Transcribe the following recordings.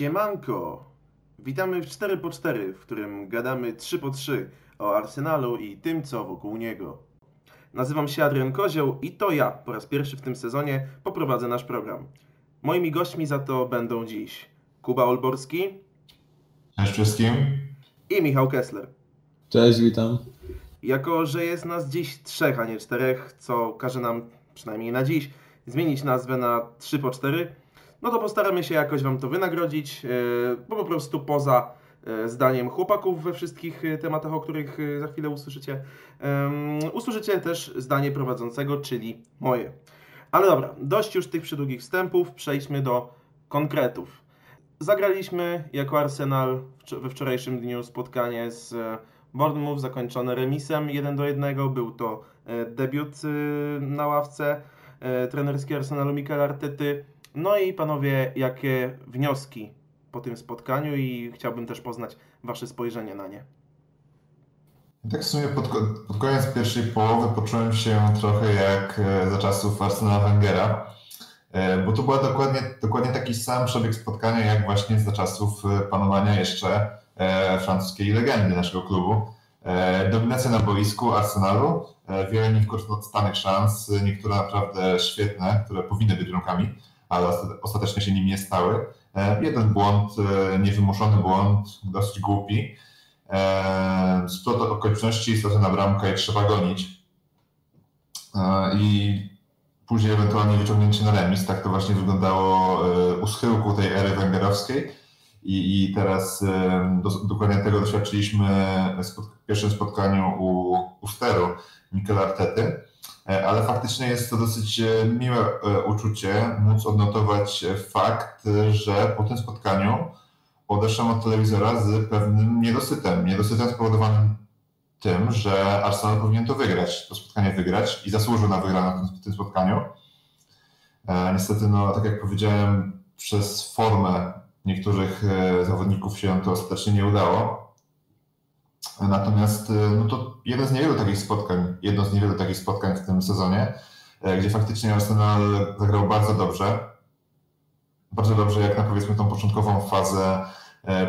Siemanko! Witamy w 4 po 4 w którym gadamy 3 po 3 o Arsenalu i tym, co wokół niego. Nazywam się Adrian Kozioł i to ja po raz pierwszy w tym sezonie poprowadzę nasz program. Moimi gośćmi za to będą dziś Kuba Olborski Cześć wszystkim. i Michał Kessler. Cześć, witam. Jako, że jest nas dziś trzech, a nie czterech, co każe nam, przynajmniej na dziś, zmienić nazwę na 3 po 4, no to postaramy się jakoś Wam to wynagrodzić, yy, bo po prostu poza yy, zdaniem chłopaków we wszystkich yy, tematach, o których za chwilę usłyszycie, usłyszycie też zdanie prowadzącego, czyli moje. Ale dobra, dość już tych przydługich wstępów, przejdźmy do konkretów. Zagraliśmy jako Arsenal we wczorajszym dniu spotkanie z e, Bournemouth zakończone remisem 1 do 1. Był to e, debiut e, na ławce e, trenerskiej Arsenalu Mikel Artety. No i panowie, jakie wnioski po tym spotkaniu i chciałbym też poznać wasze spojrzenie na nie. Tak w sumie pod, pod koniec pierwszej połowy poczułem się trochę jak e, za czasów Arsenala Wengera, e, bo to był dokładnie, dokładnie taki sam przebieg spotkania jak właśnie za czasów e, panowania jeszcze francuskiej legendy naszego klubu. Dominacja na boisku Arsenalu, wiele niewykorzystanych szans, niektóre naprawdę świetne, które powinny być bramkami, ale osta- ostatecznie się nimi nie stały. E, Jeden błąd, e, niewymuszony błąd, dosyć głupi. Eee, Splot okoliczności, istotna bramka i trzeba gonić. I później ewentualnie wyciągnięcie na remis. Tak to właśnie wyglądało e, u schyłku tej ery węgierowskiej. I, i teraz do, dokładnie tego doświadczyliśmy w pierwszym spotkaniu u, u steru Mikel Artety. E, Ale faktycznie jest to dosyć e, miłe e, uczucie móc odnotować fakt, że po tym spotkaniu odeszłem od telewizora z pewnym niedosytem. Niedosytem spowodowanym tym, że Arsenal powinien to wygrać, to spotkanie wygrać i zasłużył na wygraną w tym, spotkaniu. Niestety, no, tak jak powiedziałem, przez formę niektórych e, zawodników się to ostatecznie nie udało. Natomiast e, no to jeden z niewielu takich spotkań, jedno z niewielu takich spotkań w tym sezonie, e, gdzie faktycznie Arsenal zagrał bardzo dobrze. Bardzo dobrze, jak na powiedzmy tą początkową fazę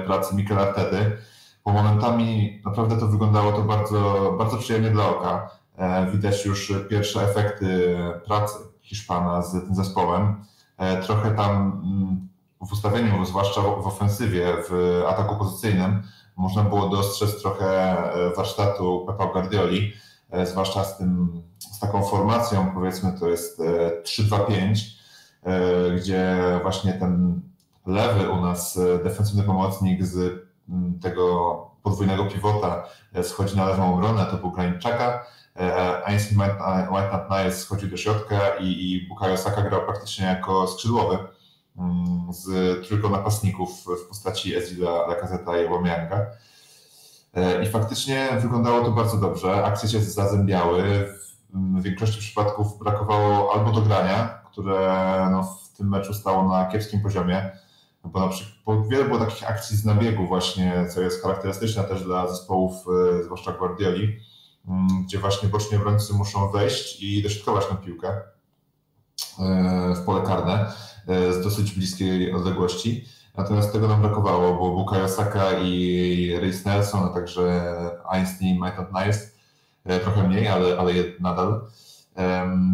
pracy Mikel Artety, bo momentami naprawdę to wyglądało to bardzo, bardzo przyjemnie dla oka. Widać już pierwsze efekty pracy Hiszpana z tym zespołem. Trochę tam mm, w ustawieniu, zwłaszcza w ofensywie, w ataku pozycyjnym, można było dostrzec trochę e, warsztatu Pepa Guardioli, e, zwłaszcza z, tym, z taką formacją, powiedzmy, to jest e, 3-2-5, e, gdzie właśnie ten lewy u nas defensywny pomocnik z tego podwójnego pivota schodzi na lewą obronę, to był Granicaka, e, Ainsley White-Niles schodził do środka i, i Bukayo Saka grał praktycznie jako skrzydłowy z trójką napastników w postaci Ezila, Lacazeta i Łamianga. I faktycznie wyglądało to bardzo dobrze. Akcje się zazębiały. W większości przypadków brakowało albo dogrania, które no, w tym meczu stało na kiepskim poziomie, bo na przykład wiele było takich akcji z nabiegu właśnie, co jest charakterystyczne też dla zespołów, e, zwłaszcza Guardioli, m, gdzie właśnie boczni obrońcy muszą wejść i dośrodkować tę piłkę e, w pole karne e, z dosyć bliskiej odległości. Natomiast tego nam brakowało, bo Bukayo Saka i Reis Nelson, a także Einstein i Maitland Niles trochę mniej, ale, ale nadal.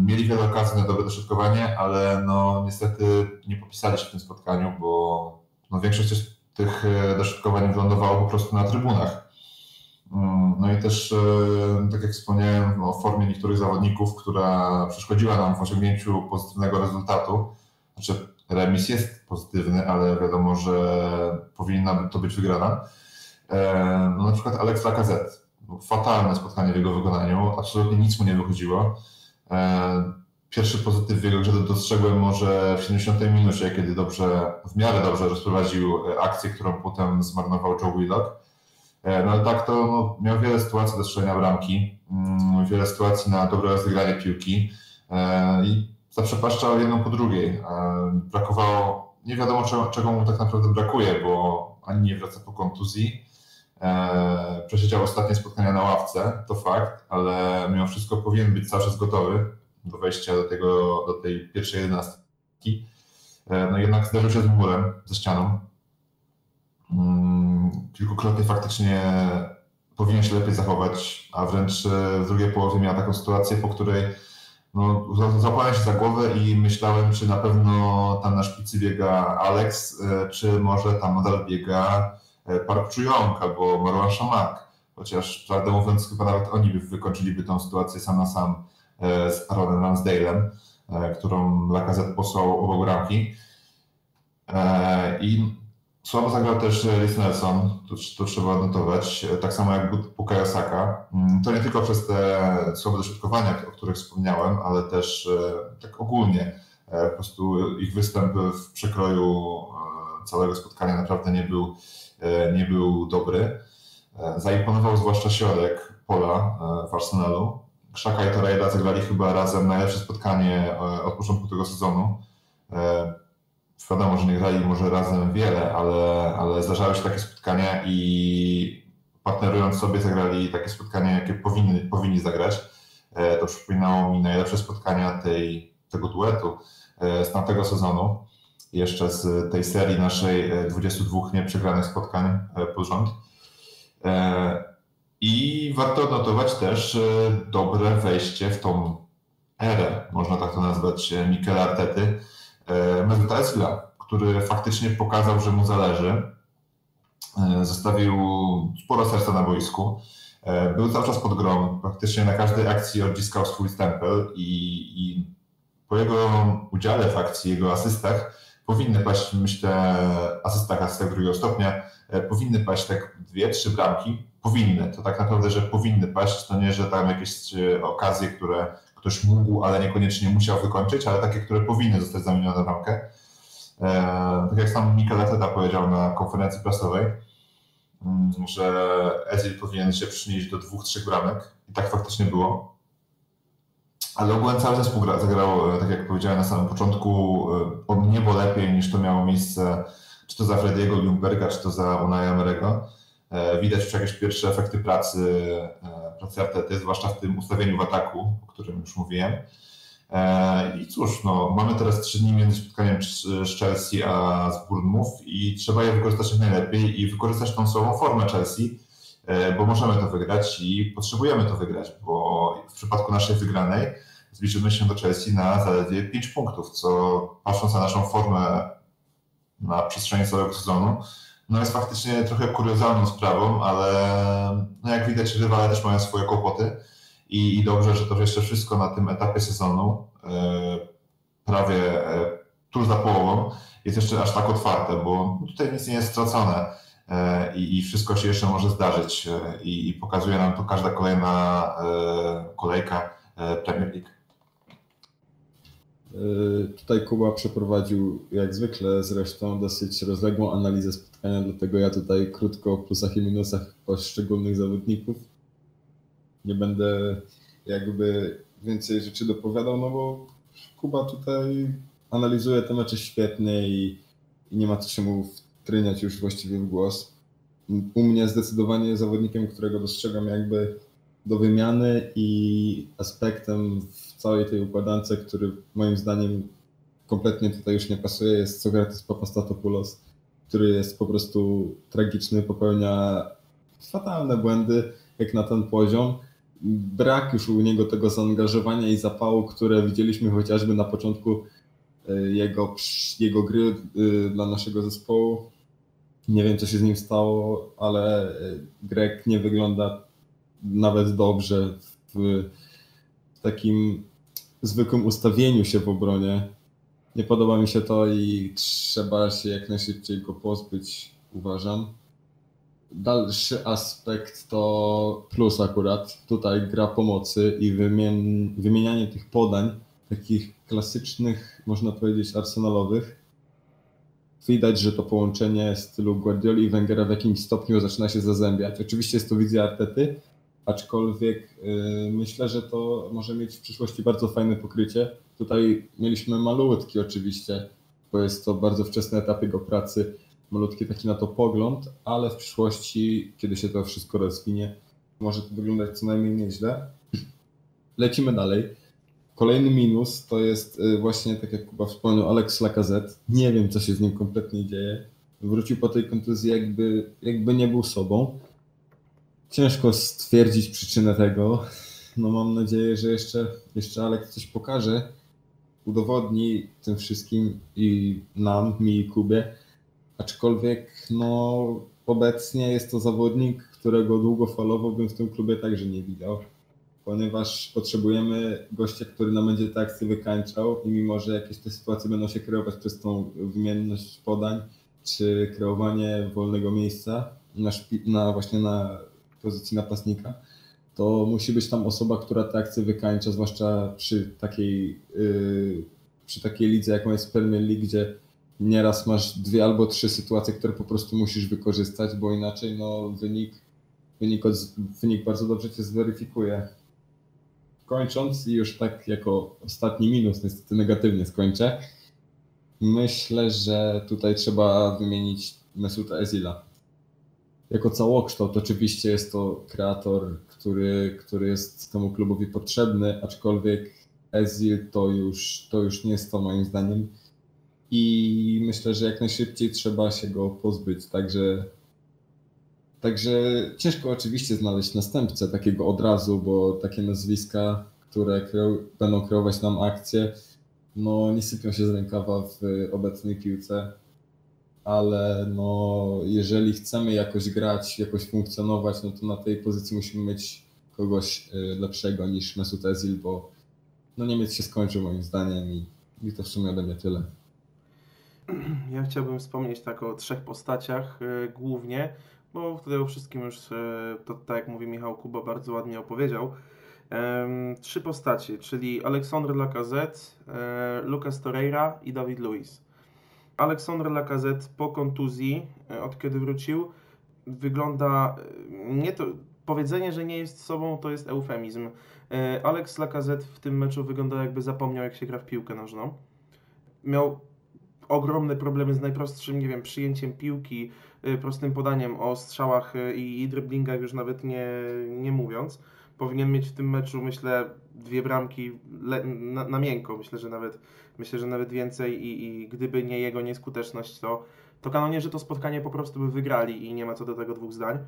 Mieli wiele okazji na dobre dośrodkowanie, ale no niestety nie popisali się w tym spotkaniu, bo no większość tych e, dośrodkowań wylądowało po prostu na trybunach. No i też, e, tak jak wspomniałem, o formie niektórych zawodników, która przeszkodziła nam w osiągnięciu pozytywnego rezultatu. Znaczy, remis jest pozytywny, ale wiadomo, że powinna to być wygrana. E, No na przykład Alex Lacazette. Fatalne spotkanie w jego wykonaniu, absolutnie nic mu nie wychodziło. E, Pierwszy pozytyw w jego grze dostrzegłem może w 70 minucie, kiedy dobrze, w miarę dobrze rozprowadził akcję, którą potem zmarnował Joe Willock. E, No ale tak to no, miał wiele sytuacji do strzelenia bramki, mm, wiele sytuacji na dobre rozegranie piłki e, i zaprzepaszczał jedną po drugiej. E, Brakowało, nie wiadomo czego, mu tak naprawdę brakuje, bo ani nie wraca po kontuzji, przesiedział ostatnie spotkania na ławce, to fakt, ale mimo wszystko powinien być cały czas gotowy do wejścia do, tego, do tej pierwszej jedenastki. No jednak zderzył się z murem, ze ścianą. Kilkukrotnie faktycznie powinien się lepiej zachować, a wręcz w drugiej połowie miała taką sytuację, po której no, złapałem się za głowę i myślałem, czy na pewno tam na szpicy biega Alex, czy może tam nadal biega Park Chuyong albo Marwan Shamak. Chociaż prawdę mówiąc, chyba nawet oni by wykończyliby tą sytuację sam na sam z Aaronem Ramsdale'em. E, którą Lacazette posłał obok bramki. E, I słabo zagrał też Rhys Nelson, to, to, trzeba odnotować, tak samo jak Bukayo Saka. Mm, to nie tylko przez te słabe dośrodkowania, o których wspomniałem, ale też e, tak ogólnie po prostu ich występ w przekroju całego spotkania naprawdę nie był, nie był dobry. Zaimponował zwłaszcza środek pola w Arsenalu. Krzaka i Torreira zagrali chyba razem najlepsze spotkanie e, od początku tego sezonu. E, wiadomo, że nie grali może razem wiele, ale, ale zdarzały się takie spotkania i partnerując sobie zagrali takie spotkania, jakie powinni, powinni zagrać. E, to przypominało mi najlepsze spotkania tej, tego duetu z tamtego sezonu, jeszcze z tej serii naszej 22 nieprzegranych spotkań pod rząd. I warto odnotować też e, dobre wejście w tą erę, można tak to nazwać, e, Mikela Artety, e, Özila, który faktycznie pokazał, że mu zależy. Zostawił sporo serca na boisku. Był cały czas pod grą, praktycznie na każdej akcji odciskał swój stempel i, i po jego udziale w akcji, jego asystach powinny paść, myślę, asystach, asystach drugiego stopnia, powinny paść tak dwie, trzy bramki, powinny. To tak naprawdę, że powinny paść, to nie, że tam jakieś e, okazje, które ktoś mógł, ale niekoniecznie musiał wykończyć, ale takie, które powinny zostać zamienione na bramkę. E, tak jak sam Mikel Arteta powiedział na konferencji prasowej, mm, że Ezil powinien się przynieść do dwóch, trzech bramek i tak faktycznie było. Ale ogółem cały zespół zagrał, e, tak jak powiedziałem na samym początku, o niebo lepiej niż to miało miejsce czy to za Frediego Ljungberga, czy to za Unai Emery'ego. E, widać już jakieś pierwsze efekty pracy, e, pracy Artety, zwłaszcza w tym ustawieniu w ataku, o którym już mówiłem. E, I cóż, no, mamy teraz trzy dni między spotkaniem z Chelsea a z Bournemouth i trzeba je wykorzystać jak najlepiej i wykorzystać tą słabą formę Chelsea, bo możemy to wygrać i potrzebujemy to wygrać, bo w przypadku naszej wygranej zbliżymy się do Chelsea na zaledwie 5 punktów, co patrząc na naszą formę na przestrzeni całego sezonu, no jest faktycznie trochę kuriozalną sprawą, ale no jak widać rywale też mają swoje kłopoty i, i dobrze, że to jeszcze wszystko na tym etapie sezonu, e, prawie e, tuż za połową, jest jeszcze aż tak otwarte, bo tutaj nic nie jest stracone e, i, i wszystko się jeszcze może zdarzyć i, i pokazuje nam to każda kolejna kolejka Premier League. Y, tutaj Kuba przeprowadził, jak zwykle zresztą, dosyć rozległą analizę spotkania, dlatego ja tutaj krótko o plusach i minusach poszczególnych zawodników. Nie będę jakby więcej rzeczy dopowiadał, no bo Kuba tutaj analizuje te mecze świetnie i, i nie ma co się mu wtryniać już właściwie w głos. U mnie zdecydowanie zawodnikiem, którego dostrzegam jakby do wymiany i aspektem w całej tej układance, który moim zdaniem kompletnie tutaj już nie pasuje, jest Sokrates Papastatopoulos, który jest po prostu tragiczny, popełnia fatalne błędy jak na ten poziom. Brak już u niego tego zaangażowania i zapału, które widzieliśmy chociażby na początku e, jego, jego gry e, dla naszego zespołu. Nie wiem, co się z nim stało, ale e, Grek nie wygląda nawet dobrze w takim zwykłym ustawieniu się w obronie. Nie podoba mi się to i trzeba się jak najszybciej go pozbyć, uważam. Dalszy aspekt to plus akurat. Tutaj gra pomocy i wymien wymienianie tych podań, takich klasycznych, można powiedzieć, arsenalowych. Widać, że to połączenie stylu Guardioli i Wengera w jakimś stopniu zaczyna się zazębiać. Oczywiście jest to wizja Artety, aczkolwiek yy, myślę, że to może mieć w przyszłości bardzo fajne pokrycie. Tutaj mieliśmy malutki oczywiście, bo jest to bardzo wczesny etap jego pracy, malutki taki na to pogląd, ale w przyszłości, kiedy się to wszystko rozwinie, może to wyglądać co najmniej nieźle. Lecimy dalej. Kolejny minus to jest y, właśnie, tak jak Kuba wspomniał, Alex Lacazette. Nie wiem, co się z nim kompletnie dzieje. wrócił po tej kontuzji jakby, jakby nie był sobą. Ciężko stwierdzić przyczynę tego. No mam nadzieję, że jeszcze, jeszcze Alek coś pokaże, udowodni tym wszystkim i nam, mi i Kubie. Aczkolwiek no obecnie jest to zawodnik, którego długofalowo bym w tym klubie także nie widział ponieważ potrzebujemy gościa, który nam będzie te akcje wykańczał i mimo, że jakieś te sytuacje będą się kreować przez tą wymienność podań, czy kreowanie wolnego miejsca na, na właśnie na pozycji napastnika, to musi być tam osoba, która te akcje wykańcza, zwłaszcza przy takiej, yy, przy takiej lidze, jaką jest Premier League, gdzie nieraz masz dwie albo trzy sytuacje, które po prostu musisz wykorzystać, bo inaczej no, wynik, wynik, od, wynik bardzo dobrze cię zweryfikuje kończąc i już tak jako ostatni minus, niestety negatywnie skończę, myślę, że tutaj trzeba wymienić Mesuta Ezila. Jako całokształt. Oczywiście jest to kreator, który, który jest temu klubowi potrzebny, aczkolwiek Ezil to już, to już nie jest to moim zdaniem. I myślę, że jak najszybciej trzeba się go pozbyć, także Także ciężko oczywiście znaleźć następcę takiego od razu, bo takie nazwiska, które kreu będą kreować nam akcje, no nie sypią się z rękawa w obecnej piłce. Ale no, jeżeli chcemy jakoś grać, jakoś funkcjonować, no to na tej pozycji musimy mieć kogoś y, lepszego niż Mesut Özil, bo no Niemiec się skończył moim zdaniem i, i to w sumie ode mnie tyle. Ja chciałbym wspomnieć tak o trzech postaciach yy, głównie bo wtedy o wszystkim już, e, to, tak jak mówi Michał Kuba, bardzo ładnie opowiedział. Trzy postacie, czyli Alexandre Lacazette, e, Lucas Torreira i David Luiz. Alexandre Lacazette po kontuzji, e, od kiedy wrócił, wygląda nie to. Powiedzenie, że nie jest sobą, to jest eufemizm. Alex Lacazette w tym meczu wygląda jakby zapomniał, jak się gra w piłkę nożną. Miał ogromne problemy z najprostszym, nie wiem, przyjęciem piłki, prostym podaniem o strzałach i, i driblingach już nawet nie, nie mówiąc. Powinien mieć w tym meczu, myślę, dwie bramki na, na miękko. Myślę, że nawet myślę, że nawet więcej i, i gdyby nie jego nieskuteczność, to, to kanonierzy to spotkanie po prostu by wygrali i nie ma co do tego dwóch zdań.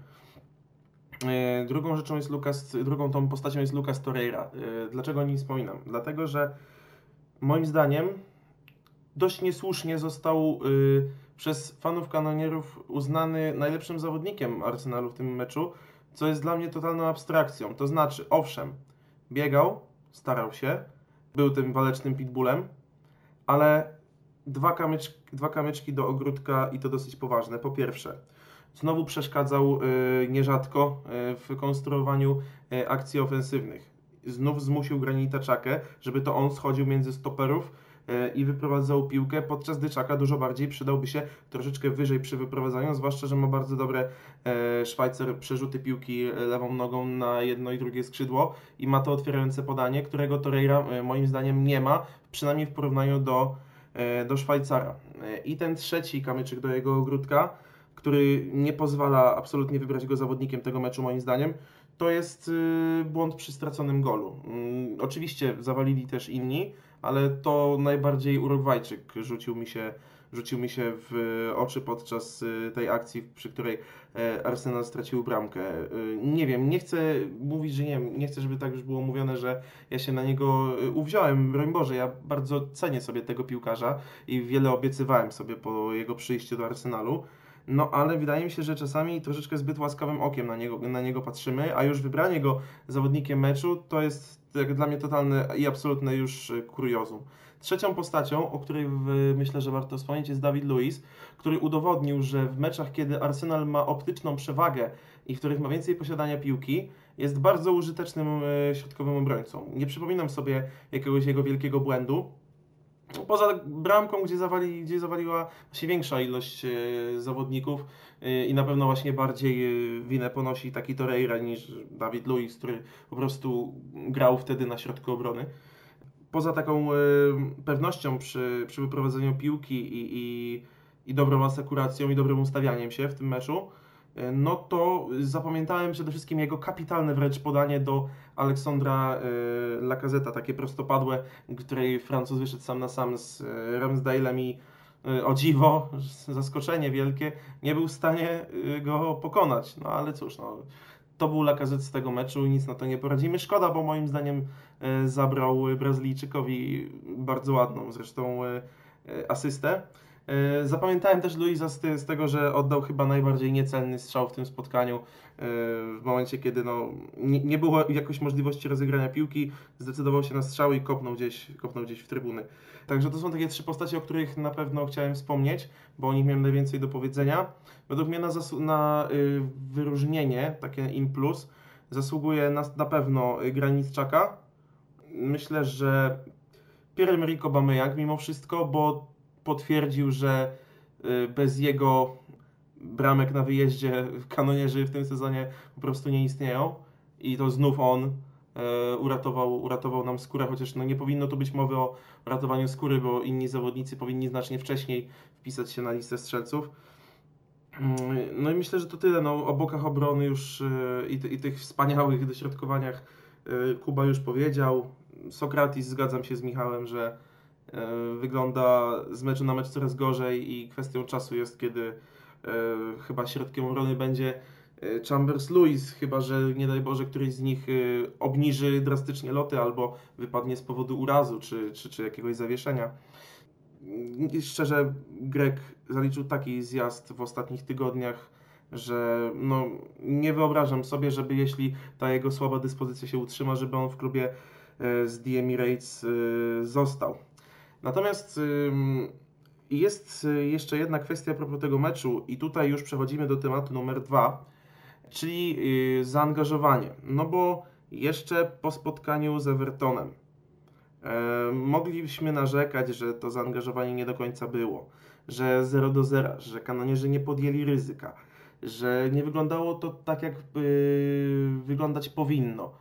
Y, drugą rzeczą jest Lucas, drugą tą postacią jest Lucas Torreira. Dlaczego o nim wspominam? Dlatego, że moim zdaniem dość niesłusznie został y, przez fanów kanonierów uznany najlepszym zawodnikiem Arsenalu w tym meczu, co jest dla mnie totalną abstrakcją. To znaczy, owszem, biegał, starał się, był tym walecznym pitbullem, ale dwa, kamyczki, dwa kamyczki do ogródka i to dosyć poważne. Po pierwsze, znowu przeszkadzał y, nierzadko y, w konstruowaniu y, akcji ofensywnych. Znów zmusił Granita Czakę, żeby to on schodził między stoperów, i wyprowadzał piłkę, podczas Dyczaka dużo bardziej przydałby się troszeczkę wyżej przy wyprowadzaniu, zwłaszcza, że ma bardzo dobre e, Szwajcer przerzuty piłki lewą nogą na jedno i drugie skrzydło i ma to otwierające podanie, którego Torreira e, moim zdaniem nie ma, przynajmniej w porównaniu do, do Szwajcara. I ten trzeci kamyczek do jego ogródka, który nie pozwala absolutnie wybrać go zawodnikiem tego meczu moim zdaniem, to jest błąd przy straconym golu. Mm, oczywiście zawalili też inni, ale to najbardziej Urugwajczyk rzucił mi się, rzucił mi się w oczy podczas y, tej akcji, przy której e, Arsenal stracił bramkę. Y, nie wiem, nie chcę mówić, że nie wiem, nie chcę, żeby tak już było mówione, że ja się na niego y, uwziąłem. Broń Boże, ja bardzo cenię sobie tego piłkarza i wiele obiecywałem sobie po jego przyjściu do Arsenalu. No ale wydaje mi się, że czasami troszeczkę zbyt łaskawym okiem na niego, na niego patrzymy, a już wybranie go zawodnikiem meczu to jest jak dla mnie totalne i absolutne już e, kuriozum. Trzecią postacią, o której myślę, że warto wspomnieć, jest David Luiz, który udowodnił, że w meczach, kiedy Arsenal ma optyczną przewagę i w których ma więcej posiadania piłki, jest bardzo użytecznym e, środkowym obrońcą. Nie przypominam sobie jakiegoś jego wielkiego błędu. Poza bramką, gdzie, zawali, gdzie zawaliła się większa ilość e, zawodników, i na pewno właśnie bardziej y, winę ponosi taki Torreira niż Dawid Luiz, który po prostu grał wtedy na środku obrony. Poza taką pewnością przy, przy wyprowadzeniu piłki i, i, i dobrą asekuracją i dobrym ustawianiem się w tym meczu, no to zapamiętałem przede wszystkim jego kapitalne wręcz podanie do Aleksandra Lacazeta, takie prostopadłe, której Francuz wyszedł sam na sam z Ramsdale'em i o dziwo, zaskoczenie wielkie, nie był w stanie go pokonać. No ale cóż, no, to był lakazet z tego meczu i nic na to nie poradzimy. Szkoda, bo moim zdaniem zabrał Brazylijczykowi bardzo ładną zresztą asystę. Zapamiętałem też Luisa z, tego, że oddał chyba najbardziej niecelny strzał w tym spotkaniu w momencie, kiedy no, nie, było jakoś możliwości rozegrania piłki, zdecydował się na strzał i kopnął gdzieś, kopnął gdzieś w trybuny. Także to są takie trzy postacie, o których na pewno chciałem wspomnieć, bo o nich miałem najwięcej do powiedzenia. Według mnie na, na y, wyróżnienie, takie in plus, zasługuje na, na pewno Granitczaka. Myślę, że Pierre-Emerick Aubameyang mimo wszystko, bo potwierdził, że y, bez jego bramek na wyjeździe kanonierzy w tym sezonie po prostu nie istnieją i to znów on e, uratował, uratował nam skórę, chociaż no nie powinno tu być mowy o ratowaniu skóry, bo inni zawodnicy powinni znacznie wcześniej wpisać się na listę strzelców. Mm, no i myślę, że to tyle. No, o bokach obrony już e, i, i tych wspaniałych dośrodkowaniach e, Kuba już powiedział. Sokratis, zgadzam się z Michałem, że wygląda z meczu na mecz coraz gorzej i kwestią czasu jest, kiedy E, chyba środkiem obrony będzie e, Chambers Lewis, chyba że nie daj Boże któryś z nich e, obniży drastycznie loty albo wypadnie z powodu urazu czy, czy, czy jakiegoś zawieszenia. I szczerze, Greg zaliczył taki zjazd w ostatnich tygodniach, że no, nie wyobrażam sobie, żeby jeśli ta jego słaba dyspozycja się utrzyma, żeby on w klubie z The został. Natomiast jest y, jeszcze jedna kwestia a propos tego meczu, i tutaj już przechodzimy do tematu numer dwa, czyli y, zaangażowanie. No bo jeszcze po spotkaniu z Evertonem e, mogliśmy narzekać, że to zaangażowanie nie do końca było, że 0 do 0, że kanonierzy nie podjęli ryzyka, że nie wyglądało to tak, jak y, wyglądać powinno.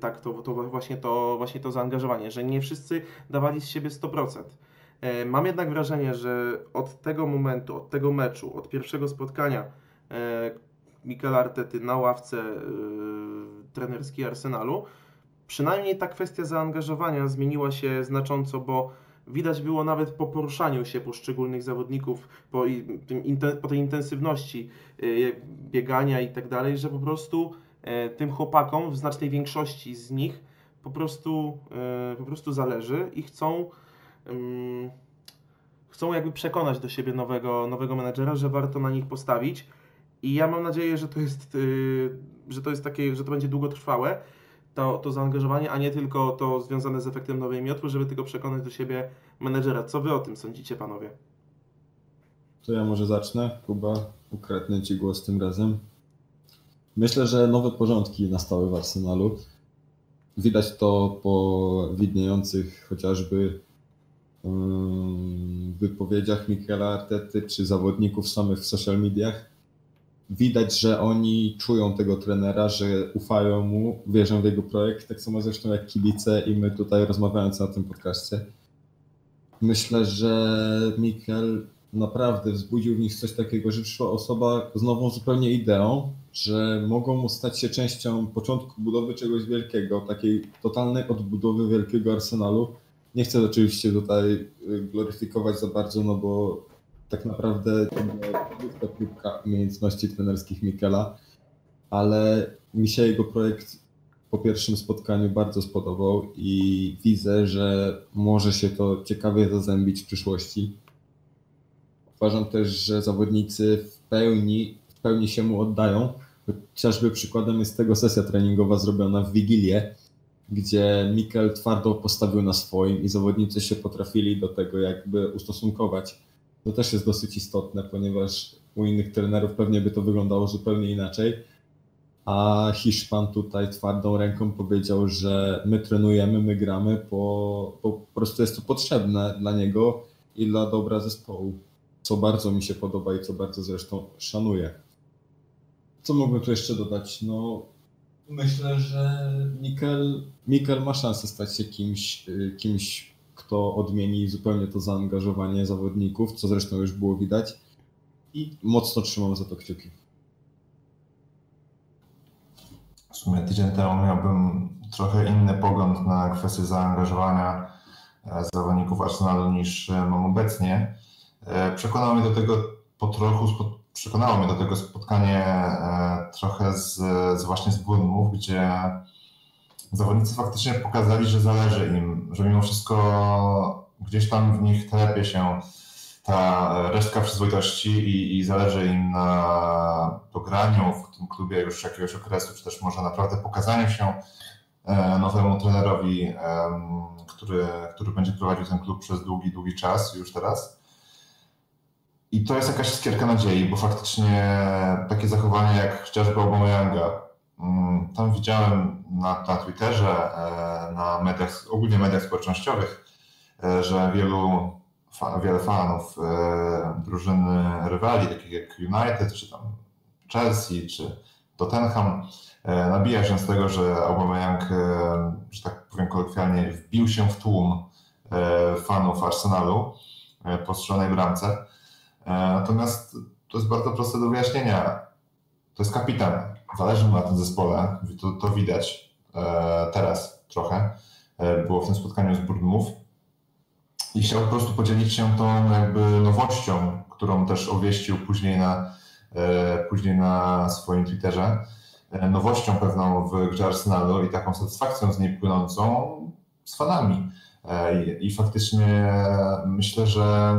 Tak, to, to, właśnie to właśnie to zaangażowanie, że nie wszyscy dawali z siebie 100%. E, mam jednak wrażenie, że od tego momentu, od tego meczu, od pierwszego spotkania e, Mikel Artety na ławce e, trenerskiej Arsenalu, przynajmniej ta kwestia zaangażowania zmieniła się znacząco, bo widać było nawet po poruszaniu się poszczególnych zawodników, po, po tej intensywności biegania i tak dalej, że po prostu tym chłopakom, w znacznej większości z nich, po prostu, po prostu zależy i chcą chcą jakby przekonać do siebie nowego, nowego menedżera, że warto na nich postawić. I ja mam nadzieję, że to jest, y, że to jest takie, że to będzie długotrwałe, to, to zaangażowanie, a nie tylko to związane z efektem nowej miotły, żeby tylko przekonać do siebie menedżera. Co wy o tym sądzicie, panowie? To ja może zacznę. Kuba, ukradnę ci głos tym razem. Myślę, że nowe porządki nastały w Arsenalu. Widać to po widniejących chociażby wypowiedziach Michaela Artety czy zawodników samych w social mediach widać, że oni czują tego trenera, że ufają mu, wierzą w jego projekt, tak samo zresztą jak kibice i my tutaj rozmawiając na tym podcaście. Myślę, że Mikel naprawdę wzbudził w nich coś takiego, że przyszła osoba z nową zupełnie ideą, że mogą stać się częścią początku budowy czegoś wielkiego, takiej totalnej odbudowy wielkiego arsenalu, nie chcę oczywiście tutaj y, gloryfikować za bardzo, no bo tak naprawdę to była próbka umiejętności trenerskich Mikela, ale mi się jego projekt po pierwszym spotkaniu bardzo spodobał i widzę, że może się to ciekawie zazębić w przyszłości. Uważam też, że zawodnicy w pełni, w pełni się mu oddają. Chociażby przykładem jest tego sesja treningowa zrobiona w Wigilię, gdzie Mikel twardo postawił na swoim i zawodnicy się potrafili do tego jakby ustosunkować. To też jest dosyć istotne, ponieważ u innych trenerów pewnie by to wyglądało zupełnie inaczej. A Hiszpan tutaj twardą ręką powiedział, że my trenujemy, my gramy, bo, po prostu jest to potrzebne dla niego i dla dobra zespołu. Co bardzo mi się podoba i co bardzo zresztą szanuję. Co mógłbym tu jeszcze dodać? No, myślę, że Mikel, Mikel ma szansę stać się kimś, y, kimś, kto odmieni zupełnie to zaangażowanie zawodników, co zresztą już było widać. I mocno trzymam za to kciuki. W sumie tydzień temu miałbym trochę inny pogląd na kwestię zaangażowania e, zawodników Arsenalu niż e, mam obecnie. Przekonało mnie do tego po trochu, przekonało mnie do tego spotkanie trochę z, z właśnie z Bournemouth, gdzie zawodnicy faktycznie pokazali, że zależy im, że mimo wszystko gdzieś tam w nich telepie się ta resztka przyzwoitości i, i zależy im na pograniu w tym klubie już jakiegoś okresu, czy też może naprawdę pokazaniu się e, nowemu trenerowi, który, który będzie prowadził ten klub przez długi, długi czas już teraz. I to jest jakaś skierka nadziei, bo faktycznie takie zachowania jak chociażby Aubameyanga, mm, tam widziałem na, na Twitterze, e, na mediach, ogólnie mediach społecznościowych, e, że wielu wiele fanów e, drużyny rywali, takich jak United, czy tam Chelsea, czy Tottenham, nabija się z tego, że Aubameyang, że tak powiem kolokwialnie, wbił się w tłum fanów Arsenalu po strzelonej bramce. Natomiast to jest bardzo proste do wyjaśnienia. To jest kapitan. Zależy mu na tym zespole. To, to widać teraz trochę. Było w tym spotkaniu z Bournemouth i chciał po prostu podzielić się tą jakby nowością, którą też obwieścił później na, e, później na swoim Twitterze, e, nowością pewną w grze Arsenalu i taką satysfakcją z niej płynącą z fanami. E, I, i faktycznie myślę, że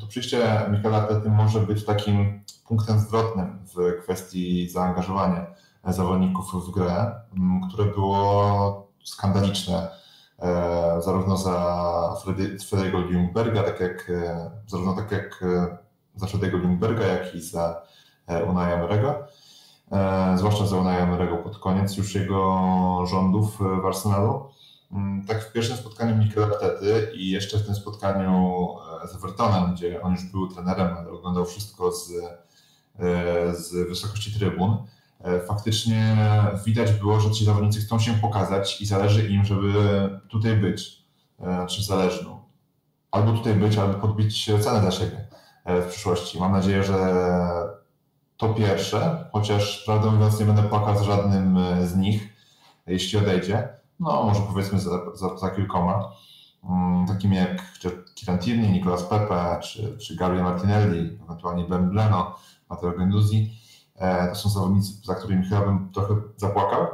to przyjście Michaela Artety może być takim punktem zwrotnym w kwestii zaangażowania zawodników w grę, które było skandaliczne E, zarówno za Frederiego Ljungberga, tak jak, e, zarówno tak jak e, za Frederiego Ljungberga, jak i za Unai Emery'ego. Zwłaszcza za Unai Emery'ego pod koniec już jego rządów w Arsenalu. Mm, tak w pierwszym spotkaniu Mikel Artety i jeszcze w tym spotkaniu z Evertonem, gdzie on już był trenerem, ale oglądał wszystko z, z wysokości trybun, E, faktycznie widać było, że ci zawodnicy chcą się pokazać i zależy im, żeby tutaj być, e, czy zależy. No. Albo tutaj być, albo podbić cenę dla siebie e, w przyszłości. Mam nadzieję, że to pierwsze, chociaż prawdę mówiąc nie będę płakał z żadnym z nich, jeśli odejdzie. No może powiedzmy za, za, za kilkoma, mm, takimi jak Kieran Tierney, Nicolas Pepe, czy, czy Gabriel Martinelli, ewentualnie Ben Bleno, Matteo Genduzzi E, to są zawodnicy, za którymi chyba bym trochę zapłakał.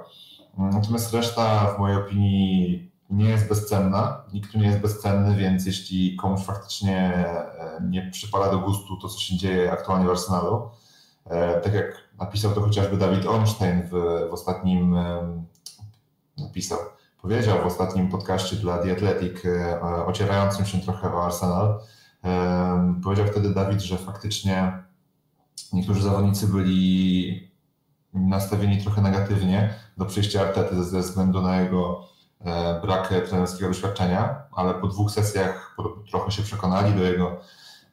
Natomiast reszta, w mojej opinii, nie jest bezcenna. Nikt tu nie jest bezcenny, więc jeśli komuś faktycznie e, nie przypada do gustu to, co się dzieje aktualnie w Arsenalu, e, tak jak napisał to chociażby Dawid Ornstein w, w ostatnim, napisał, powiedział w ostatnim podcaście dla The Athletic, ocierającym się trochę o Arsenal, powiedział wtedy Dawid, że faktycznie niektórzy zawodnicy byli nastawieni trochę negatywnie do przyjścia Artety ze względu na jego e, brak trenerskiego doświadczenia, ale po dwóch sesjach trochę się przekonali do jego,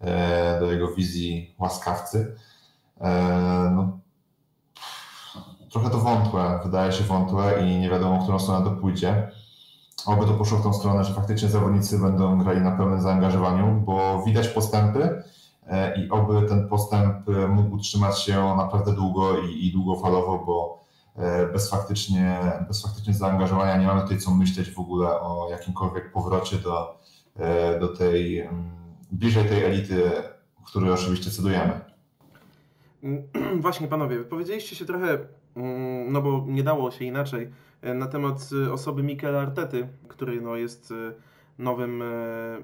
e, do jego wizji łaskawcy. E, no, trochę to wątłe, wydaje się wątłe i nie wiadomo, w którą stronę to pójdzie. Oby to poszło w tą stronę, że faktycznie zawodnicy będą grali na pełnym zaangażowaniu, bo widać postępy, E, i oby ten postęp e, mógł utrzymać się naprawdę długo i, i długofalowo, bo e, bez faktycznie, bez faktycznie zaangażowania nie mamy tutaj co myśleć w ogóle o jakimkolwiek powrocie do, do tej, mm, bliżej tej elity, której oczywiście cedujemy. Właśnie panowie, powiedzieliście się trochę, mm, no bo nie dało się inaczej, na temat osoby Mikela Artety, który no jest nowym e,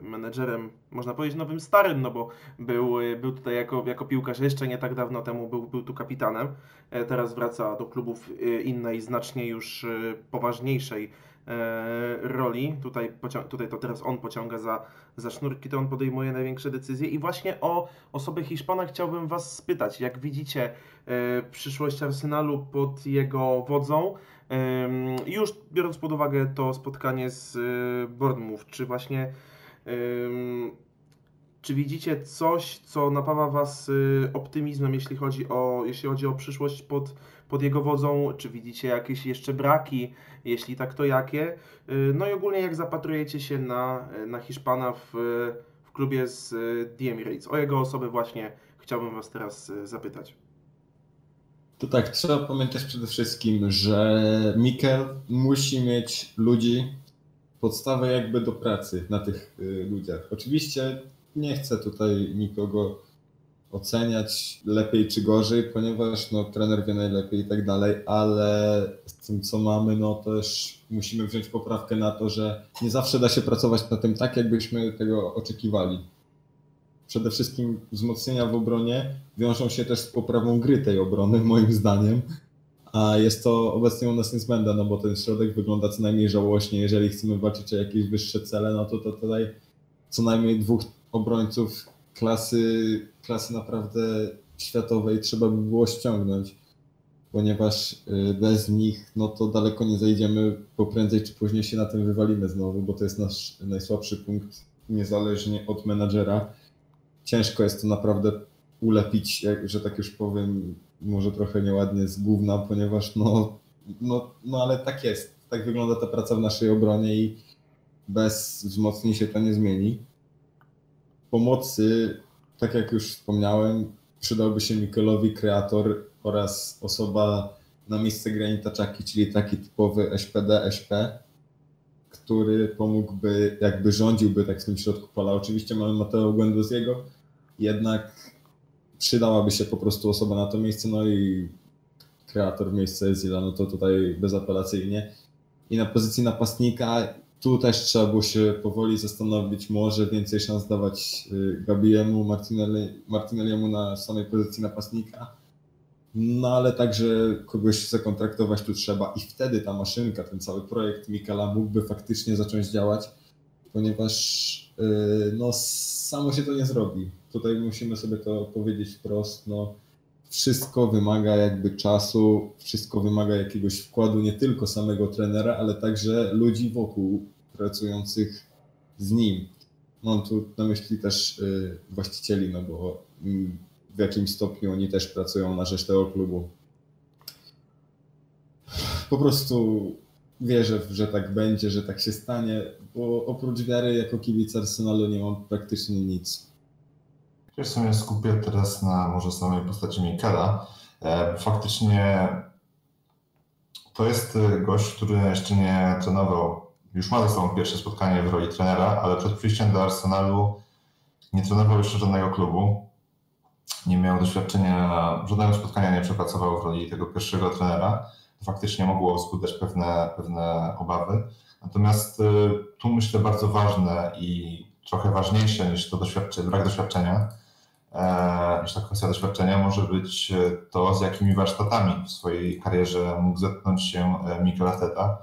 menedżerem, można powiedzieć nowym starym, no bo był, e, był tutaj jako, jako piłkarz jeszcze nie tak dawno temu, był, był tu kapitanem. E, teraz wraca do klubów innej, znacznie już poważniejszej roli. Tutaj, tutaj to teraz on pociąga za, za sznurki, to on podejmuje największe decyzje. I właśnie o osobę Hiszpana chciałbym Was spytać. Jak widzicie przyszłość Arsenalu pod jego wodzą? Już biorąc pod uwagę to spotkanie z y, Bournemouth, czy właśnie czy widzicie coś, co napawa Was optymizmem, jeśli chodzi o, jeśli chodzi o przyszłość pod, pod jego wodzą? Czy widzicie jakieś jeszcze braki? Jeśli tak, to jakie? Y, no i ogólnie jak zapatrujecie się na, na Hiszpana w, w klubie z The Emirates? O jego osobę właśnie chciałbym Was teraz zapytać. To tak, trzeba pamiętać przede wszystkim, że Mikel musi mieć ludzi, podstawę jakby do pracy na tych y, ludziach. Oczywiście nie chcę tutaj nikogo oceniać lepiej czy gorzej, ponieważ no, trener wie najlepiej i tak dalej, ale z tym co mamy, no też musimy wziąć poprawkę na to, że nie zawsze da się pracować na tym tak, jakbyśmy tego oczekiwali. Przede wszystkim wzmocnienia w obronie wiążą się też z poprawą gry tej obrony, moim zdaniem. A jest to obecnie u nas niezbędne, no bo ten środek wygląda co najmniej żałośnie. Jeżeli chcemy walczyć o jakieś wyższe cele, no to, to tutaj co najmniej dwóch obrońców klasy, klasy naprawdę światowej trzeba by było ściągnąć, ponieważ y, bez nich no to daleko nie zajdziemy, bo prędzej czy później się na tym wywalimy znowu, bo to jest nasz najsłabszy punkt, niezależnie od menadżera. Ciężko jest to naprawdę ulepić, że tak już powiem, może trochę nieładnie z gówna, ponieważ no, no, no ale tak jest. Tak wygląda ta praca w naszej obronie i bez wzmocnień się to nie zmieni pomocy, tak jak już wspomniałem, przydałby się Mikelowi kreator oraz osoba na miejsce Granita Czaki, czyli taki typowy SPD, SP, który pomógłby, jakby rządziłby tak w tym środku pola. Oczywiście mamy Mateo Guendouziego, jednak przydałaby się po prostu osoba na to miejsce, no i kreator w miejsce Zila, no to tutaj bezapelacyjnie. I na pozycji napastnika tu też trzeba było się powoli zastanowić, może więcej szans dawać y, Gabiemu, Martinelli, Martinelliemu na samej pozycji napastnika. No ale także kogoś zakontraktować tu trzeba i wtedy ta maszynka, ten cały projekt Mikala mógłby faktycznie zacząć działać, ponieważ y, no, samo się to nie zrobi. Tutaj musimy sobie to powiedzieć wprost. No, wszystko wymaga jakby czasu, wszystko wymaga jakiegoś wkładu nie tylko samego trenera, ale także ludzi wokół pracujących z nim. Mam tu na myśli też y, właścicieli, no bo mm, w jakimś stopniu oni też pracują na rzecz tego klubu. Po prostu wierzę, że tak będzie, że tak się stanie, bo oprócz wiary jako kibic Arsenalu nie mam praktycznie nic. Ja w sumie skupię teraz na może samej postaci Mikela. E, faktycznie to jest gość, który jeszcze nie trenował. Już ma ze sobą pierwsze spotkanie w roli trenera, ale przed przyjściem do Arsenalu nie trenował jeszcze żadnego klubu. Nie miał doświadczenia, żadnego spotkania nie przepracował w roli tego pierwszego trenera. Faktycznie mogło wzbudzać pewne, pewne obawy. Natomiast y, tu myślę bardzo ważne i trochę ważniejsze niż to doświadczenie, brak doświadczenia, E, niż ta kwestia doświadczenia może być e, to, z jakimi warsztatami w swojej karierze mógł zetknąć się e, Mikel Arteta.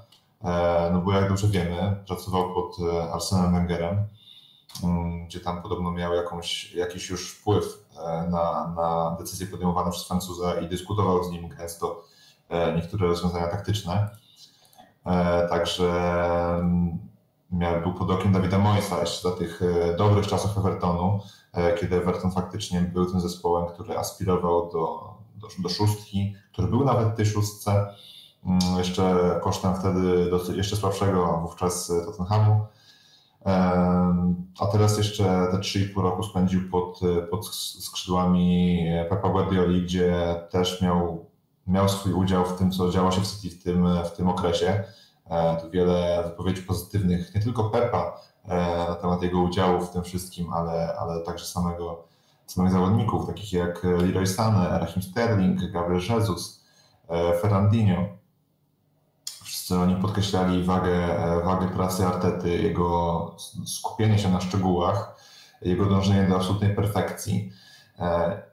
No bo jak dobrze wiemy, pracował pod Arsenem Wengerem, mm, gdzie tam podobno miał jakąś, jakiś już wpływ na, na decyzje podejmowane przez Francuza i dyskutował z nim gęsto niektóre rozwiązania taktyczne. Także mm, miał, był pod okiem Dawida Moisa jeszcze za tych dobrych czasów Evertonu E, kiedy Everton faktycznie był tym zespołem, który aspirował do, do, do szóstki, który był nawet w tej szóstce, mm, jeszcze kosztem wtedy dosyć, jeszcze słabszego wówczas Tottenhamu. E, a teraz jeszcze te 3,5 roku spędził pod, pod skrzydłami Pepa Guardioli, gdzie też miał, miał swój udział w tym, co działo się w City w tym, w tym okresie. E, tu wiele wypowiedzi pozytywnych, nie tylko Pepa, E, na temat jego udziału w tym wszystkim, ale, ale także samego, samych zawodników, takich jak Leroy Sané, Raheem Sterling, Gabriel Jesus, e, Ferrandinho. Wszyscy oni podkreślali wagę, e, wagę pracy Artety, jego skupienie się na szczegółach, jego dążenie do absolutnej perfekcji.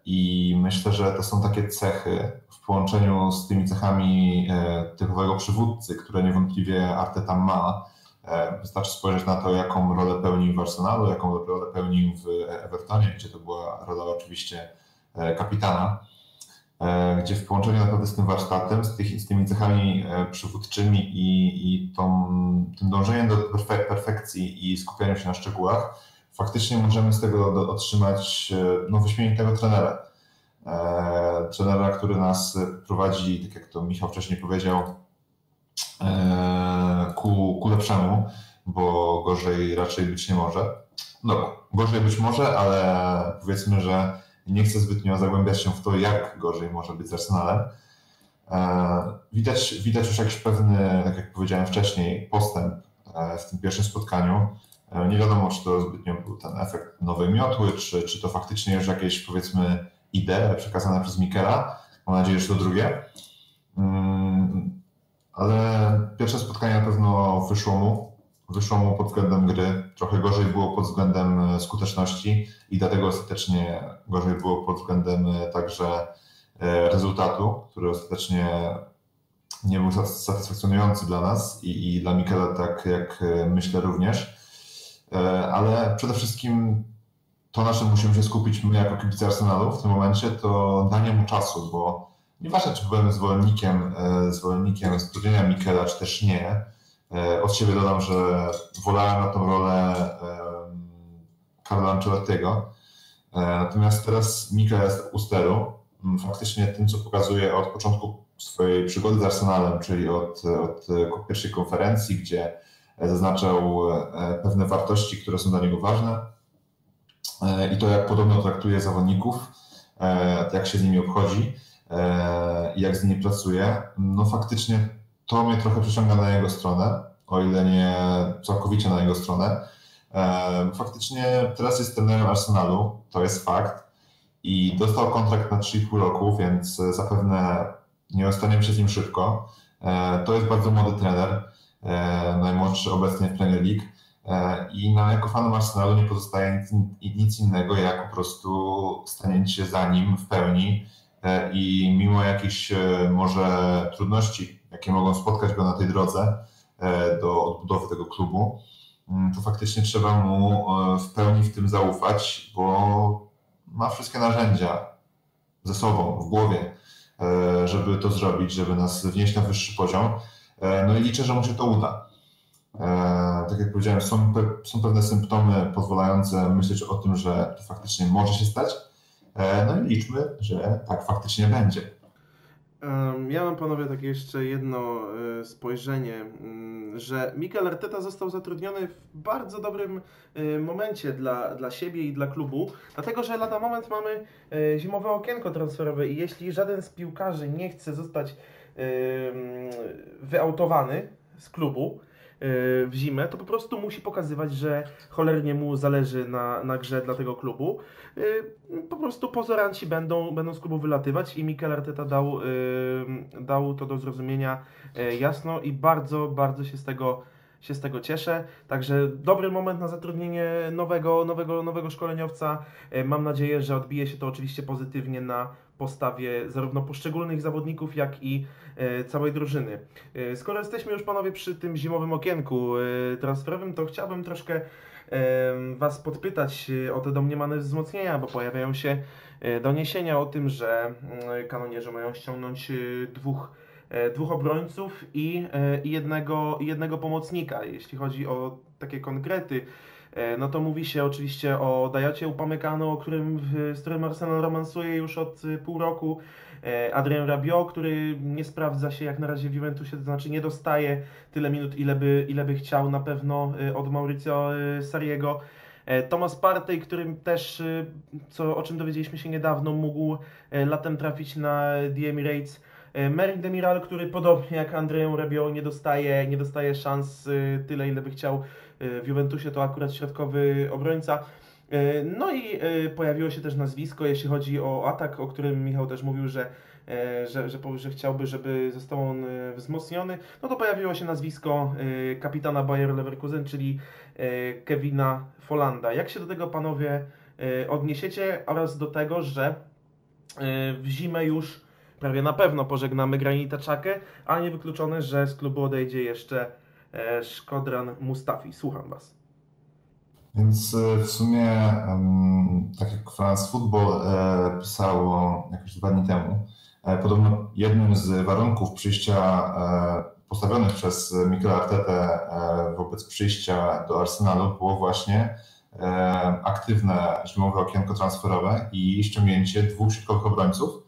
I myślę, że to są takie cechy w połączeniu z tymi cechami typowego przywódcy, które niewątpliwie Arteta ma, E, wystarczy spojrzeć na to, jaką rolę pełnił w Arsenalu, jaką rolę pełnił w Evertonie, gdzie to była rola oczywiście e, kapitana, e, gdzie w połączeniu naprawdę z tym warsztatem, z, tych, z tymi cechami przywódczymi i, i tą, tym dążeniem do perfekcji i skupianiem się na szczegółach, faktycznie możemy z tego otrzymać no, wyśmienitego trenera. Trenera, który nas prowadzi, tak jak to Michał wcześniej powiedział, E, ku, ku lepszemu, bo gorzej raczej być nie może. No, gorzej być może, ale powiedzmy, że nie chcę zbytnio zagłębiać się w to, jak gorzej może być z Arsenalem. E, widać, widać już jakiś pewny, tak jak powiedziałem wcześniej, postęp e, w tym pierwszym spotkaniu. Nie wiadomo, czy to zbytnio był ten efekt nowej miotły, czy, czy to faktycznie już jakieś powiedzmy idee przekazane przez Mikela. Mam nadzieję, że to drugie. Ale pierwsze spotkanie na pewno wyszło mu. Wyszło mu pod względem gry. Trochę gorzej było pod względem skuteczności i dlatego ostatecznie gorzej było pod względem także e, rezultatu, który ostatecznie nie był satysfakcjonujący dla nas i, i dla Mikela, tak jak e, myślę również. E, ale przede wszystkim to, na czym musimy się skupić my jako kibice Arsenalu w tym momencie, to danie mu czasu, bo nieważne, czy byłem zwolennikiem, e, zwolennikiem zatrudnienia Mikela, czy też nie, od siebie dodam, że wolałem na tą rolę Carlo Ancelottiego. Natomiast teraz Mikel jest u steru. Faktycznie tym, co pokazuje od początku swojej przygody z Arsenalem, czyli od, od pierwszej konferencji, gdzie zaznaczał e, pewne wartości, które są dla niego ważne e, i to, jak podobno traktuje zawodników, e, jak się z nimi obchodzi jak z nimi pracuje, no faktycznie to mnie trochę przyciąga na jego stronę, o ile nie całkowicie na jego stronę. Faktycznie teraz jest trenerem Arsenalu, to jest fakt i dostał kontrakt na 3,5 roku, więc zapewne nie ostaniemy się z nim szybko. E, to jest bardzo młody trener, e, najmłodszy obecnie w Premier League e, i na jako fanom Arsenalu nie pozostaje nic, nic innego jak po prostu stanięcie za nim w pełni i mimo jakichś może trudności, jakie mogą spotkać go na tej drodze do odbudowy tego klubu, mm, to faktycznie trzeba mu w pełni w tym zaufać, bo ma wszystkie narzędzia ze sobą, w głowie E, żeby to zrobić, żeby nas wnieść na wyższy poziom. E, no i liczę, że mu się to uda. E, tak jak powiedziałem, są, są pewne symptomy pozwalające myśleć o tym, że to faktycznie może się stać. No i liczmy, że tak faktycznie będzie. Ja mam panowie takie jeszcze jedno e, spojrzenie, mm, że Mikel Arteta został zatrudniony w bardzo dobrym e, momencie dla, dla siebie i dla klubu, dlatego że lada moment mamy e, zimowe okienko transferowe i jeśli żaden z piłkarzy nie chce zostać wyautowany z klubu, w zimę, to po prostu musi pokazywać, że cholernie mu zależy na, na grze dla tego klubu. Y, po prostu pozoranci będą, będą z klubu wylatywać i Mikel Arteta dał, y, dał to do zrozumienia y, jasno i bardzo, bardzo się z tego się z tego cieszę. Także dobry moment na zatrudnienie nowego, nowego, nowego szkoleniowca. Mam nadzieję, że odbije się to oczywiście pozytywnie na postawie zarówno poszczególnych zawodników, jak i całej drużyny. Skoro jesteśmy już panowie przy tym zimowym okienku transferowym, to chciałbym troszkę Was podpytać e, o te domniemane wzmocnienia, bo pojawiają się e, doniesienia o tym, że mm, kanonierzy mają ściągnąć e, dwóch, dwóch obrońców i jednego, jednego pomocnika. Jeśli chodzi o takie konkrety, no to mówi się oczywiście o Dajocie Upamecano, o którym, z którym Arsenal romansuje już od pół roku. E, Adrian Rabiot, który nie sprawdza się jak na razie w Juventusie, to znaczy nie dostaje tyle minut, ile by, ile by chciał na pewno e, od Mauricio e, Sariego. Thomas Partey, którym też, co, o czym dowiedzieliśmy się niedawno, mógł latem trafić na The Emirates. Merrick Demiral, który podobnie jak Andrzeju Rabiot nie dostaje, nie dostaje szans tyle, ile by chciał w Juventusie, to akurat środkowy obrońca. E, no i e, pojawiło się też nazwisko, jeśli chodzi o atak, o którym Michał też mówił, że, że, że, że chciałby, żeby został on wzmocniony. No to pojawiło się nazwisko kapitana Bayer Leverkusen, czyli Kevina Folanda. Jak się do tego panowie odniesiecie oraz do tego, że w zimę już prawie na pewno pożegnamy Granita Czakę, a nie wykluczone, że z klubu odejdzie jeszcze Szkodran Mustafi. Słucham Was. Więc e, w sumie, tak jak France Football e, pisało jakoś dwa dni temu, e, podobno jednym z warunków przyjścia postawionych przez Mikel Artetę wobec przyjścia do Arsenalu było właśnie aktywne zimowe okienko transferowe i ściągnięcie dwóch środkowych obrońców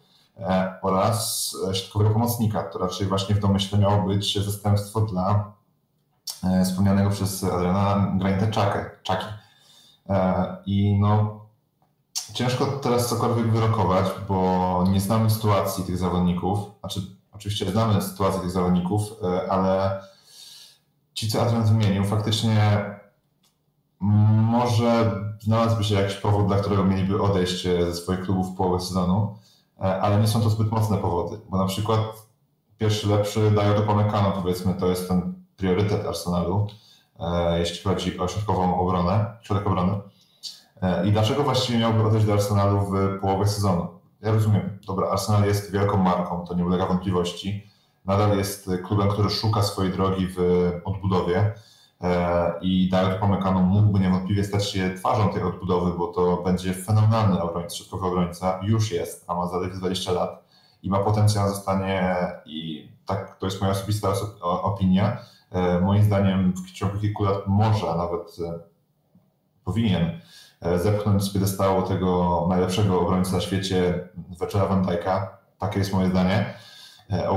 oraz środkowego pomocnika. To raczej właśnie w domyśle miało być zastępstwo dla E, wspomnianego przez Adriana Granita Czaki. E, I no, ciężko teraz cokolwiek wyrokować, bo nie znamy sytuacji tych zawodników. Znaczy, oczywiście znamy sytuację tych zawodników, e, ale ci, co Adrian wymienił, faktycznie może znalazłby się jakiś powód, dla którego mieliby odejść ze swoich klubów w połowie sezonu, ale nie są to zbyt mocne powody, bo na przykład pierwszy lepszy daje do Pamecano, powiedzmy, to jest ten priorytet Arsenalu, jeśli chodzi o środkową obronę, środek obrony. I dlaczego właściwie miałby odejść do Arsenalu w połowie sezonu? Ja rozumiem, dobra, Arsenal jest wielką marką, to nie ulega wątpliwości. Nadal jest klubem, który szuka swojej drogi w odbudowie e, i Dayot Pomekano mógłby niewątpliwie stać się twarzą tej odbudowy, bo to będzie fenomenalny obrońca, środkowy obrońca, już jest, a ma zaledwie 20 lat i ma potencjał zostanie i tak to jest moja osobista opinia. E, moim zdaniem w ciągu kilku lat może, a nawet e, powinien E, zepchnąć z piedestału tego najlepszego obrońcy na świecie, Vecera Van Dijk'a. Takie jest moje zdanie.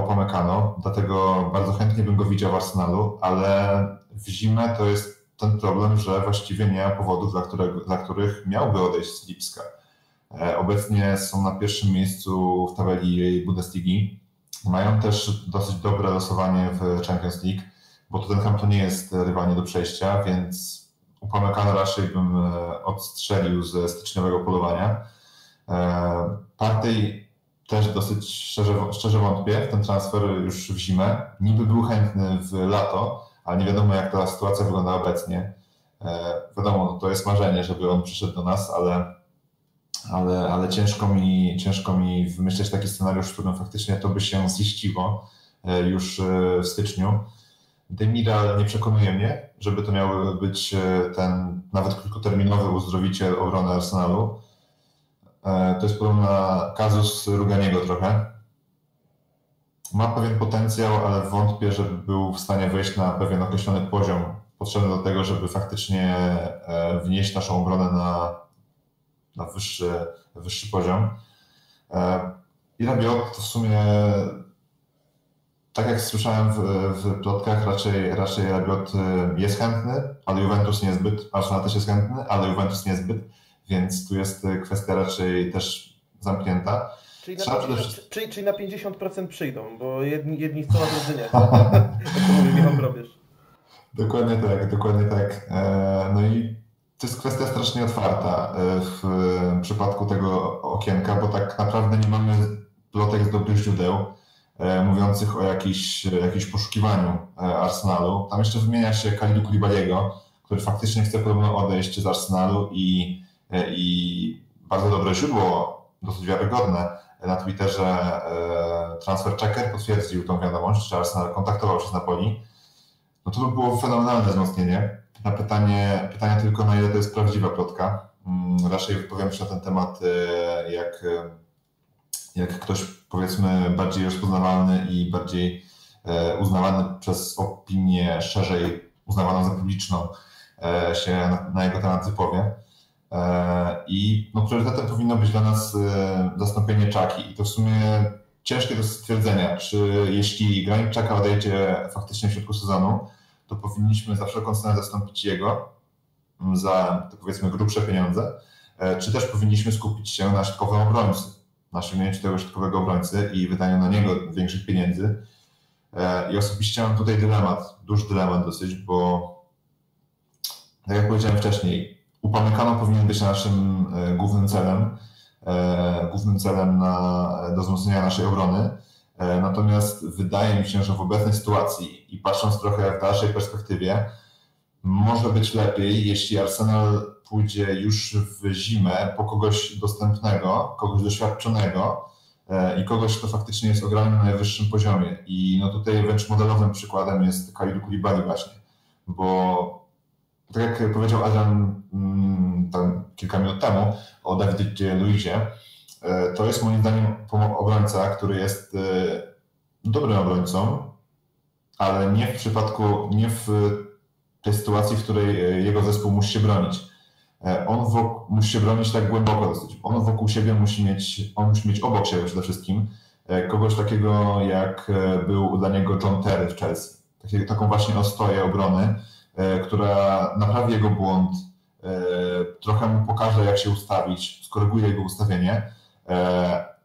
Upamecano, dlatego bardzo chętnie bym go widział w Arsenalu, ale w zimę to jest ten problem, że właściwie nie ma powodów, dla, którego, dla których miałby odejść z Lipska. Obecnie są na pierwszym miejscu w tabeli Bundesligi. Mają też dosyć dobre losowanie w Champions League, bo Tottenham to nie jest rywalnie do przejścia, więc Upamecano raczej bym e, odstrzelił ze styczniowego polowania. E, Partey też dosyć szczerze, szczerze wątpię w ten transfer już w zimę. Niby był chętny w lato, ale nie wiadomo jak ta sytuacja wygląda obecnie. E, wiadomo, no to jest marzenie, żeby on przyszedł do nas, ale, ale, ale ciężko, mi, ciężko mi wymyśleć taki scenariusz, w którym faktycznie to by się ziściło już w styczniu. Demira nie przekonuje mnie, żeby to miał być e, ten nawet krótkoterminowy uzdrowiciel obrony Arsenalu. E, to jest podobna kazus Ruganiego trochę. Ma pewien potencjał, ale wątpię, żeby był w stanie wejść na pewien określony poziom potrzebny do tego, żeby faktycznie e, wnieść naszą obronę na, na wyższy, wyższy poziom. I Rabiot to w sumie tak jak słyszałem w, w plotkach, raczej, raczej Rabiot y, jest chętny, ale Juventus niezbyt. Arsenal też jest chętny, ale Juventus niezbyt, więc tu jest y, kwestia raczej też zamknięta. Czyli na, 50, czyli, czyli na 50% przyjdą, bo jedni, jedni chcą, a drudzy nie. Michał. Dokładnie tak, dokładnie tak. E, no i to jest kwestia strasznie otwarta e, w przypadku tego okienka, bo tak naprawdę nie mamy plotek z dobrych źródeł. E, mówiących o jakiś, jakimś poszukiwaniu e, Arsenalu. Tam jeszcze wymienia się Kalidu Kulibaliego, który faktycznie chce podobno odejść z Arsenalu i, e, i bardzo dobre źródło, dosyć wiarygodne na Twitterze Transfer Checker potwierdził tą wiadomość, że Arsenal kontaktował się z Napoli. No to by było fenomenalne wzmocnienie. Na pytanie, pytanie tylko, na ile to jest prawdziwa plotka. Mm, raczej wypowiem się na ten temat, jak jak ktoś powiedzmy bardziej rozpoznawalny i bardziej e, uznawany przez opinię szerzej uznawaną za publiczną e, się na, jego temat wypowie. E, I no, priorytetem powinno być dla nas zastąpienie Czaki. I to w sumie ciężkie do stwierdzenia, czy jeśli Granit Czaka odejdzie faktycznie w środku sezonu, to powinniśmy za wszelką cenę zastąpić jego za, to powiedzmy, grubsze pieniądze, czy też powinniśmy skupić się na środkowym obrońcy na osiągnięciu tego środkowego obrońcy i wydaniu na niego większych pieniędzy. E, I osobiście mam tutaj dylemat, duży dylemat dosyć, bo tak jak powiedziałem wcześniej, upamykano powinien być naszym e, głównym celem, e, głównym celem na, do wzmocnienia naszej obrony. Natomiast wydaje mi się, że w obecnej sytuacji i patrząc trochę w dalszej perspektywie, może być lepiej, jeśli Arsenal pójdzie już w zimę po kogoś dostępnego, kogoś doświadczonego e, i kogoś, kto faktycznie jest ograny na najwyższym poziomie. I no tutaj wręcz modelowym przykładem jest Kalidu Koulibaly właśnie, bo tak jak powiedział Adrian mm, tam kilka minut temu o Davidzie Luizie, e, to jest moim zdaniem obrońca, który jest e, dobrym obrońcą, ale nie w przypadku, nie w tej sytuacji, w której jego zespół musi się bronić. E, on musi się bronić tak głęboko dosyć. On wokół siebie musi mieć, on musi mieć obok siebie przede wszystkim e, kogoś takiego, jak e, był dla niego John Terry w Chelsea. Taką właśnie ostoję obrony, która naprawi jego błąd, trochę mu pokaże, jak się ustawić, skoryguje jego ustawienie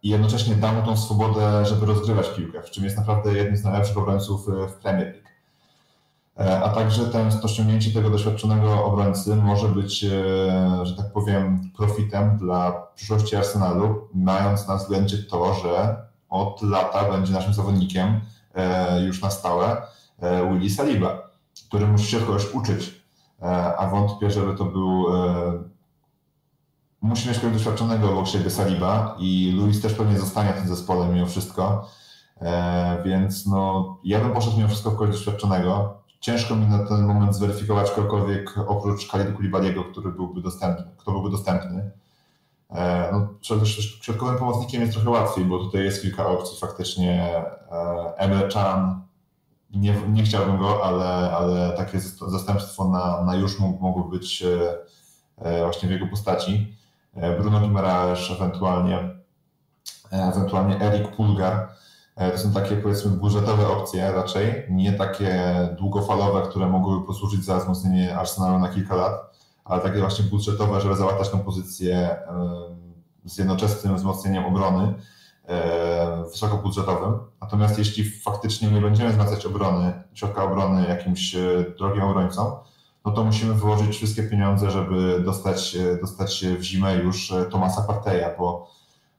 i jednocześnie da mu tą swobodę, żeby rozgrywać piłkę, w czym jest naprawdę jednym z najlepszych obrońców w Premier. E, a także ten, to tego doświadczonego obrońcy może być, e, że tak powiem, profitem dla przyszłości Arsenalu, mając na względzie to, że od lata będzie naszym zawodnikiem e, już na stałe Willy Saliba, który musi się kogoś uczyć, a wątpię, żeby to był musi mieć kogoś doświadczonego obok siebie Saliba i Luis też pewnie zostanie w tym zespole mimo wszystko, więc no, ja bym poszedł mimo wszystko w kogoś doświadczonego, ciężko mi na ten moment zweryfikować kogokolwiek oprócz Khalidu Kulibaliego, który byłby dostępny, kto byłby dostępny. E, no, środkowym pomocnikiem jest trochę łatwiej, bo tutaj jest kilka opcji faktycznie. E, Emre Chan, nie, nie chciałbym go, ale, ale takie zastępstwo na, na już mógł, mogło być e, właśnie w jego postaci. Bruno Guimaraes, ewentualnie, ewentualnie Erik Pulgar. E, to są takie powiedzmy budżetowe opcje raczej, nie takie długofalowe, które mogłyby posłużyć za wzmocnienie Arsenalu na kilka lat, ale takie właśnie budżetowe, żeby załatać tą pozycję z jednoczesnym wzmocnieniem obrony e, wysokobudżetowym. Natomiast jeśli faktycznie nie będziemy zwracać obrony, środka obrony jakimś e, drogim obrońcom, no to musimy wyłożyć wszystkie pieniądze, żeby dostać, dostać w zimę już Tomasa Parteja, bo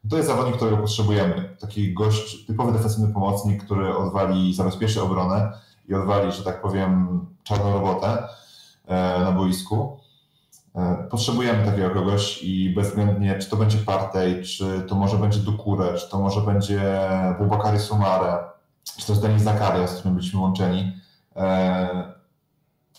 to jest zawodnik, którego potrzebujemy. Taki gość, typowy defensywny pomocnik, który odwali, zabezpieczy obronę i odwali, że tak powiem, czarną robotę e, na boisku. E, potrzebujemy takiego kogoś i bezwzględnie, czy to będzie Partey, czy to może będzie Dukure, czy to może będzie Bubakary Sumare, czy też Denis Zakaria, z którym byliśmy łączeni. E,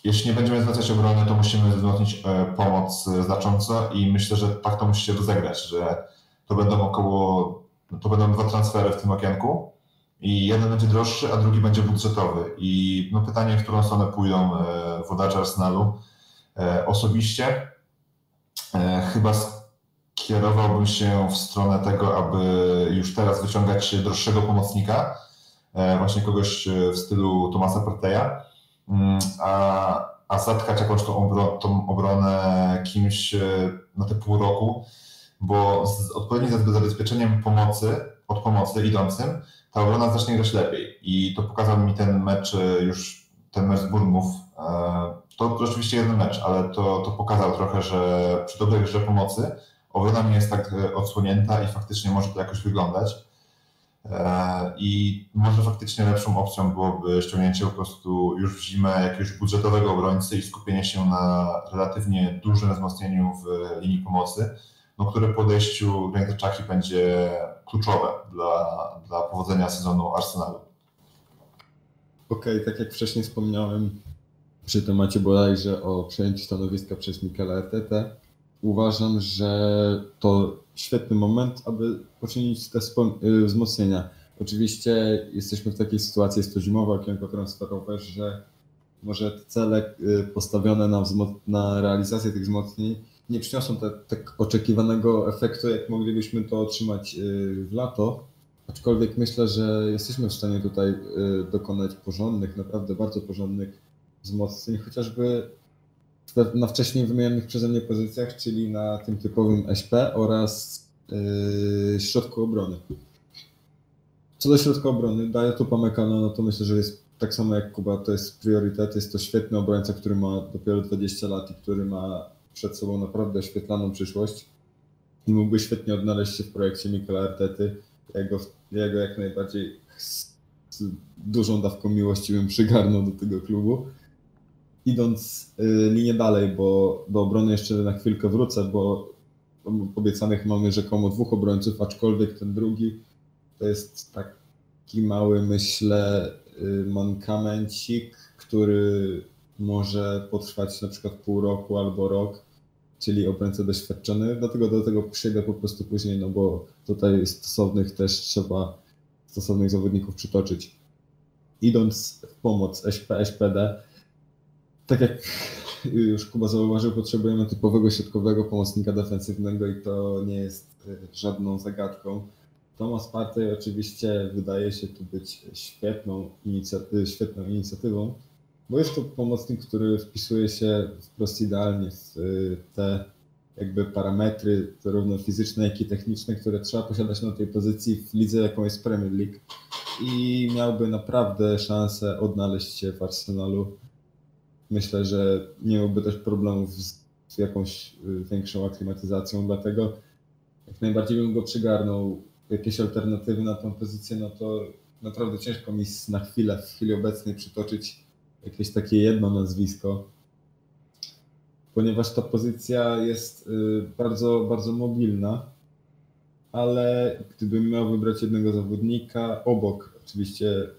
jeśli nie będziemy zwracać obrony, to musimy wzmocnić pomoc znacząco i myślę, że tak to musi się rozegrać, że to będą około, to będą dwa transfery w tym okienku i jeden będzie droższy, a drugi będzie budżetowy. I no pytanie, w którą stronę pójdą e, wodacze Arsenalu. E, osobiście e, chyba skierowałbym się w stronę tego, aby już teraz wyciągać droższego pomocnika, właśnie kogoś w stylu Tomasa Parteja, mm, a, a zatkać jakąś tą, obro, tą obronę kimś na te pół roku, bo z odpowiednim zabezpieczeniem pomocy, od pomocy idącym, ta obrona zacznie grać lepiej. I to pokazał mi ten mecz e, już, ten mecz z Burmów. E, to oczywiście jeden mecz, ale to, to pokazał trochę, że przy dobrej grze pomocy obrona nie jest tak e, odsłonięta i faktycznie może to jakoś wyglądać. I może faktycznie lepszą opcją byłoby ściągnięcie po prostu już w zimę jakiegoś budżetowego obrońcy i skupienie się na relatywnie dużym wzmocnieniu w linii pomocy no, które po odejściu będzie kluczowe dla, dla powodzenia sezonu Arsenalu. Okej, okay, tak jak wcześniej wspomniałem przy temacie bodajże o przejęciu stanowiska przez Mikela Artetę, uważam, że to świetny moment, aby poczynić te y, wzmocnienia. Oczywiście jesteśmy w takiej sytuacji, jest to zimowe okienko transferowe, że może cele y, postawione na, na realizację tych wzmocnień nie przyniosą tak, tak oczekiwanego efektu, jak moglibyśmy to otrzymać y, w lato. Aczkolwiek myślę, że jesteśmy w stanie tutaj y, dokonać porządnych, naprawdę bardzo porządnych wzmocnień, chociażby na wcześniej wymienionych przeze mnie pozycjach, czyli na tym typowym SP oraz yy, środku obrony. Co do środka obrony, daję tu Pamekano, no to myślę, że jest tak samo jak Kuba, to jest priorytet. Jest to świetny obrońca, który ma dopiero 20 lat i który ma przed sobą naprawdę oświetlaną przyszłość i mógłby świetnie odnaleźć się w projekcie Mikola Artety. Ja go, ja go jak najbardziej z, z dużą dawką miłości bym przygarnął do tego klubu. Idąc y, linię dalej, bo do obrony jeszcze na chwilkę wrócę, bo obiecanych mamy rzekomo dwóch obrońców, aczkolwiek ten drugi to jest taki mały, myślę, y, mankamencik, który może potrwać na przykład pół roku albo rok, czyli obrońca doświadczony. Dlatego do tego przejdę po prostu później, no bo tutaj stosownych też trzeba stosownych zawodników przytoczyć. Idąc w pomoc SP, SPD, tak jak już Kuba zauważył, potrzebujemy typowego środkowego pomocnika defensywnego i to nie jest e, żadną zagadką. Thomas Partey oczywiście wydaje się tu być świetną, inicjaty świetną inicjatywą, bo jest to pomocnik, który wpisuje się wprost idealnie w y, te jakby parametry, zarówno fizyczne, jak i techniczne, które trzeba posiadać na tej pozycji w lidze, jaką jest Premier League. I miałby naprawdę szansę odnaleźć się w Arsenalu Myślę, że nie miałby też problemów z, jakąś y, większą aklimatyzacją, dlatego jak najbardziej bym go przygarnął. Jakieś alternatywy na tą pozycję, no to naprawdę ciężko mi na chwilę, w chwili obecnej przytoczyć jakieś takie jedno nazwisko, ponieważ ta pozycja jest y, bardzo, bardzo mobilna, ale gdybym miał wybrać jednego zawodnika obok oczywiście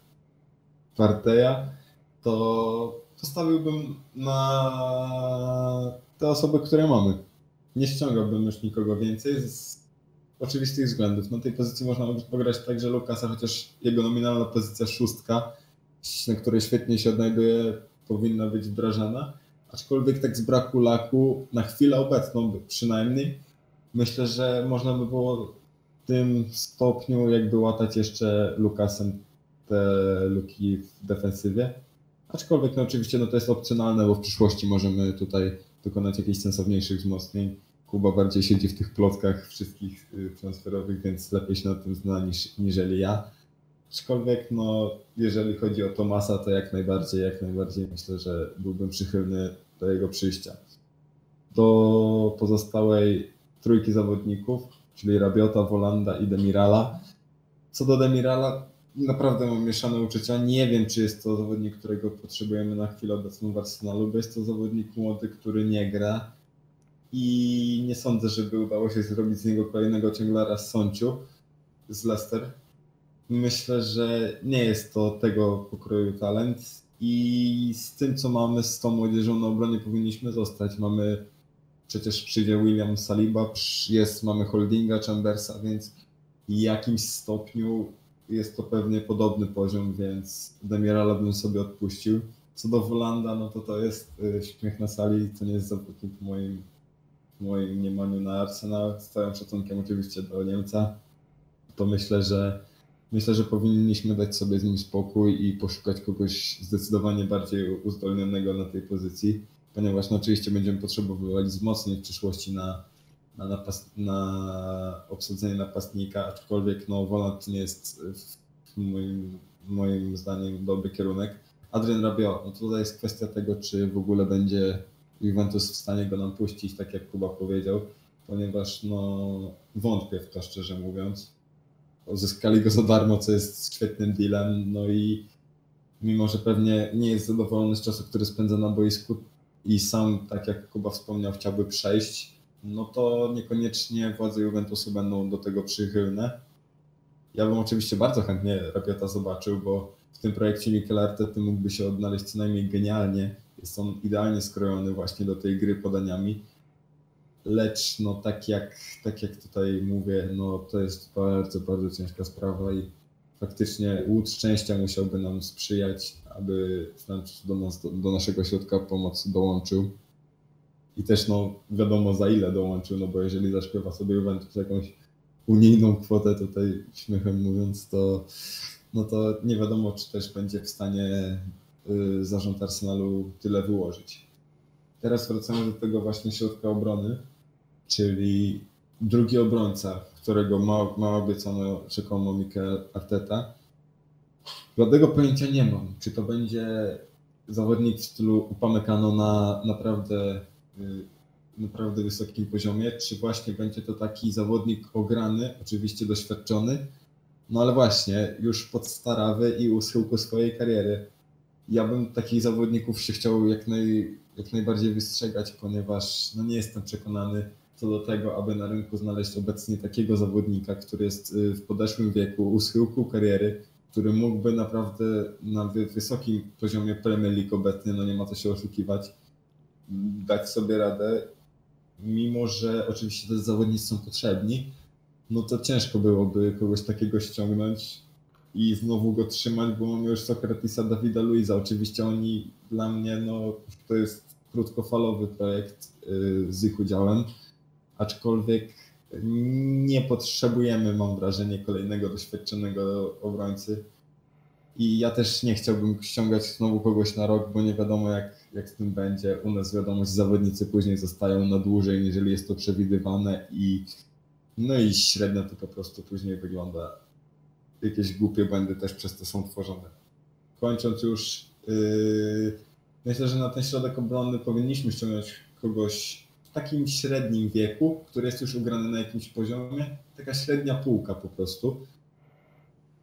Parteja, to postawiłbym na te osoby, które mamy. Nie ściągałbym już nikogo więcej z oczywistych względów. Na tej pozycji można pograć także Lukasa, chociaż jego nominalna pozycja szóstka, na której świetnie się odnajduje, powinna być wdrażana. Aczkolwiek tak z braku laku, na chwilę obecną przynajmniej, myślę, że można by było w tym stopniu jakby łatać jeszcze Lukasem te luki w defensywie. Aczkolwiek no oczywiście no to jest opcjonalne, bo w przyszłości możemy tutaj dokonać jakichś sensowniejszych wzmocnień. Kuba bardziej siedzi w tych plotkach wszystkich y, transferowych, więc lepiej się na tym zna niż, niżeli ja. Aczkolwiek no, jeżeli chodzi o Tomasa, to jak najbardziej, jak najbardziej myślę, że byłbym przychylny do jego przyjścia. Do pozostałej trójki zawodników, czyli Rabiota, Wolanda i Demirala. Co do Demirala, naprawdę mam mieszane uczucia. Nie wiem, czy jest to zawodnik, którego potrzebujemy na chwilę obecną w Arsenalu, bo jest to zawodnik młody, który nie gra i nie sądzę, żeby udało się zrobić z niego kolejnego ciąglara z Sąciu z Leicester. Myślę, że nie jest to tego pokroju talent i z tym, co mamy z tą młodzieżą na obronie powinniśmy zostać. Mamy przecież przyjdzie William Saliba, jest, mamy Holdinga, Chambersa, więc w jakimś stopniu jest to pewnie podobny poziom, więc Demirala bym sobie odpuścił. Co do Wolanda, no to to jest y, śmiech na sali, to nie jest zawodnik w moim, w moim mniemaniu na Arsenal. Z całym szacunkiem oczywiście do Niemca. To myślę, że myślę, że powinniśmy dać sobie z nim spokój i poszukać kogoś zdecydowanie bardziej uzdolnionego na tej pozycji, ponieważ no, oczywiście będziemy potrzebowali wzmocnień w przyszłości na, na, napas, na obsadzenie napastnika, aczkolwiek no, Wolant nie jest w moim, moim zdaniem dobry kierunek. Adrian Rabiot, no tutaj jest kwestia tego, czy w ogóle będzie Juventus w stanie go nam puścić, tak jak Kuba powiedział, ponieważ no, wątpię w to, szczerze mówiąc. Uzyskali go za darmo, co jest świetnym dealem, no i mimo, że pewnie nie jest zadowolony z czasu, który spędza na boisku i sam, tak jak Kuba wspomniał, chciałby przejść, no to niekoniecznie władze Juventusu będą do tego przychylne. Ja bym oczywiście bardzo chętnie Rabiota zobaczył, bo w tym projekcie Mikel Artety mógłby się odnaleźć co najmniej genialnie. Jest on idealnie skrojony właśnie do tej gry podaniami. Lecz no tak jak, tak jak tutaj mówię, no to jest bardzo, bardzo ciężka sprawa i faktycznie łód szczęścia musiałby nam sprzyjać, aby do, nas, do, do naszego środka pomocy dołączył i też no wiadomo za ile dołączył, no bo jeżeli zaśpiewa sobie Juventus jakąś unijną kwotę tutaj śmiechem mówiąc, to no to nie wiadomo, czy też będzie w stanie y, zarząd Arsenalu tyle wyłożyć. Teraz wracamy do tego właśnie środka obrony, czyli drugi obrońca, którego ma, ma obiecano rzekomo Mikel Arteta. Żadnego pojęcia nie mam, czy to będzie zawodnik w stylu Upamecano na naprawdę Y, naprawdę wysokim poziomie, czy właśnie będzie to taki zawodnik ograny, oczywiście doświadczony, no ale właśnie już podstarawy i u schyłku swojej kariery. Ja bym takich zawodników się chciał jak, naj, jak najbardziej wystrzegać, ponieważ no nie jestem przekonany co do tego, aby na rynku znaleźć obecnie takiego zawodnika, który jest y, w podeszłym wieku, u schyłku kariery, który mógłby naprawdę na wysokim poziomie Premier League obecnie, no nie ma co się oszukiwać, dać sobie radę, mimo że oczywiście te zawodnicy są potrzebni, no to ciężko byłoby kogoś takiego ściągnąć i znowu go trzymać, bo mamy już Sokratisa, Dawida Luiza. Oczywiście oni dla mnie, no to jest krótkofalowy projekt y, z ich udziałem, aczkolwiek nie potrzebujemy, mam wrażenie, kolejnego doświadczonego obrońcy. I ja też nie chciałbym ściągać znowu kogoś na rok, bo nie wiadomo jak jak z tym będzie. U nas wiadomo, że zawodnicy później zostają na dłużej, jeżeli jest to przewidywane i no i średnio to po prostu później wygląda. Jakieś głupie błędy też przez to są tworzone. Kończąc już, yy, myślę, że na ten środek obrony powinniśmy ściągnąć kogoś takim średnim wieku, który jest już ugrany na jakimś poziomie, taka średnia półka po prostu,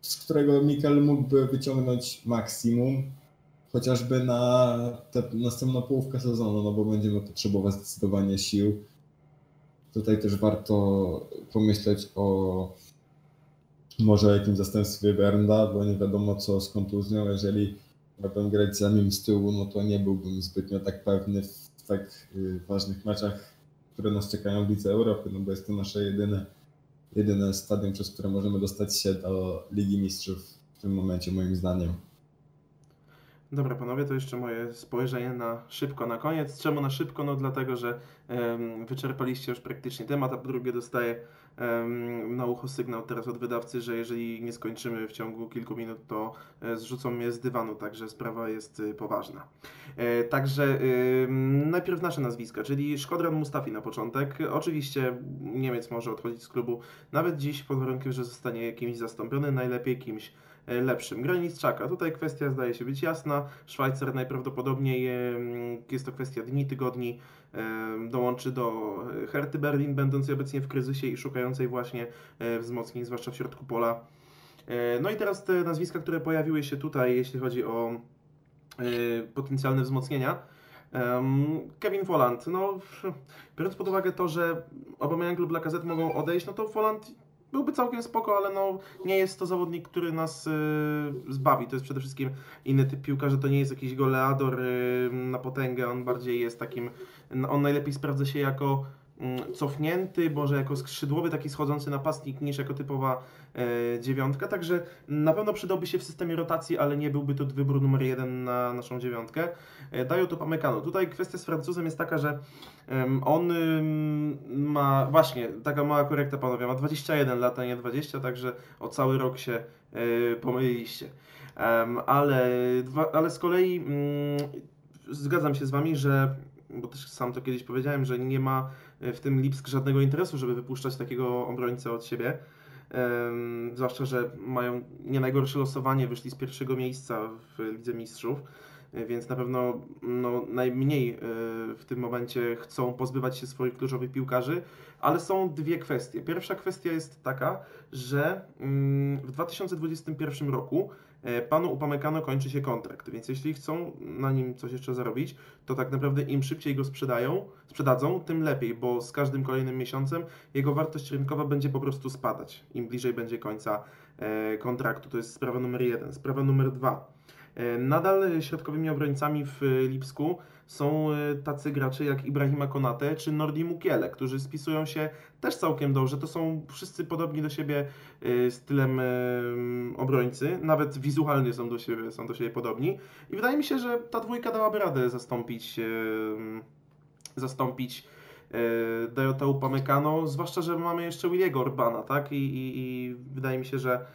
z którego Mikel mógłby wyciągnąć maksimum, chociażby na tę następną połówkę sezonu, no bo będziemy potrzebować zdecydowanie sił. Tutaj też warto pomyśleć o może jakimś zastępstwie Bernda, bo nie wiadomo co z kontuzją. Jeżeli miałbym grać za nim z tyłu, no to nie byłbym zbytnio tak pewny w tak y, ważnych meczach, które nas czekają w Lidze Europy, no bo jest to nasze jedyne, jedyne stadium, przez które możemy dostać się do Ligi Mistrzów w tym momencie, moim zdaniem. Dobra, panowie, to jeszcze moje spojrzenie na szybko na koniec. Czemu na szybko? No dlatego, że um, wyczerpaliście już praktycznie temat, a po drugie dostaję na ucho sygnał teraz od wydawcy, że jeżeli nie skończymy w ciągu kilku minut, to e, zrzucą mnie z dywanu, także sprawa jest y, poważna. E, także najpierw nasze nazwiska, czyli Szkodran Mustafi na początek. Oczywiście Niemiec może odchodzić z klubu nawet dziś pod warunkiem, że zostanie kimś zastąpiony, najlepiej kimś E, lepszym. Graniczczaka. Tutaj kwestia zdaje się być jasna. Szwajcar najprawdopodobniej jest to kwestia dni, tygodni. Dołączy do Herty Berlin, będącej obecnie w kryzysie i szukającej właśnie e, wzmocnień, zwłaszcza w środku pola. E, no i teraz te nazwiska, które pojawiły się tutaj, jeśli chodzi o potencjalne wzmocnienia. Kevin Folland, no biorąc pod uwagę to, że Aubameyang lub Lacazette mogą odejść, no to Folland byłby całkiem spoko, ale no, nie jest to zawodnik, który nas y, zbawi. To jest przede wszystkim inny typ piłkarza, to nie jest jakiś goleador y, na potęgę, on bardziej jest takim, on najlepiej sprawdza się jako cofnięty, może jako skrzydłowy, taki schodzący napastnik, niż jako typowa e, dziewiątka. Także na pewno przydałby się w systemie rotacji, ale nie byłby to wybór numer jeden na naszą dziewiątkę. E, dają to Pamecano. Tutaj kwestia z Francuzem jest taka, że on ma, właśnie, taka mała korekta panowie, ma 21 lat, a nie 20, także o cały rok się e, pomyliliście. Ale, ale z kolei mm, zgadzam się z Wami, że bo też sam to kiedyś powiedziałem, że nie ma w tym Lipsk żadnego interesu, żeby wypuszczać takiego obrońcę od siebie. Zwłaszcza, że mają nie najgorsze losowanie, wyszli z pierwszego miejsca w Lidze Mistrzów, e, więc na pewno no, najmniej y, w tym momencie chcą pozbywać się swoich kluczowych piłkarzy, ale są dwie kwestie. Pierwsza kwestia jest taka, że mm, w 2021 roku E, panu Upamecano kończy się kontrakt, więc jeśli chcą na nim coś jeszcze zarobić, to tak naprawdę im szybciej go sprzedają, sprzedadzą, tym lepiej, bo z każdym kolejnym miesiącem jego wartość rynkowa będzie po prostu spadać, im bliżej będzie końca e, kontraktu. To jest sprawa numer jeden. Sprawa numer dwa. E, nadal środkowymi obrońcami w Lipsku są e, tacy gracze jak Ibrahima Konate czy Nordi Mukiele, którzy spisują się też całkiem dobrze. To są wszyscy podobni do siebie e, stylem obrońcy, nawet wizualnie są do siebie, są do siebie podobni. I wydaje mi się, że ta dwójka dałaby radę zastąpić zastąpić Dayota Upamecano, zwłaszcza, że mamy jeszcze Williego Orbana, tak? I, i, i wydaje mi się, że,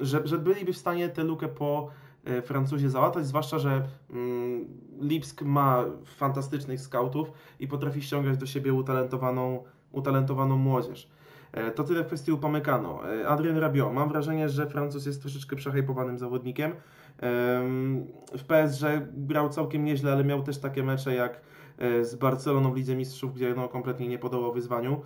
że, że byliby w stanie tę lukę po E, Francuzi załatać, zwłaszcza, że mm, Lipsk ma fantastycznych scoutów i potrafi ściągać do siebie utalentowaną, utalentowaną młodzież. E, to tyle w kwestii Upamecano. E, Adrien Rabiot. Mam wrażenie, że Francuz jest troszeczkę przehajpowanym zawodnikiem. W PSG grał całkiem nieźle, ale miał też takie mecze jak z Barceloną w Lidze Mistrzów, gdzie no, kompletnie nie podołał wyzwaniu.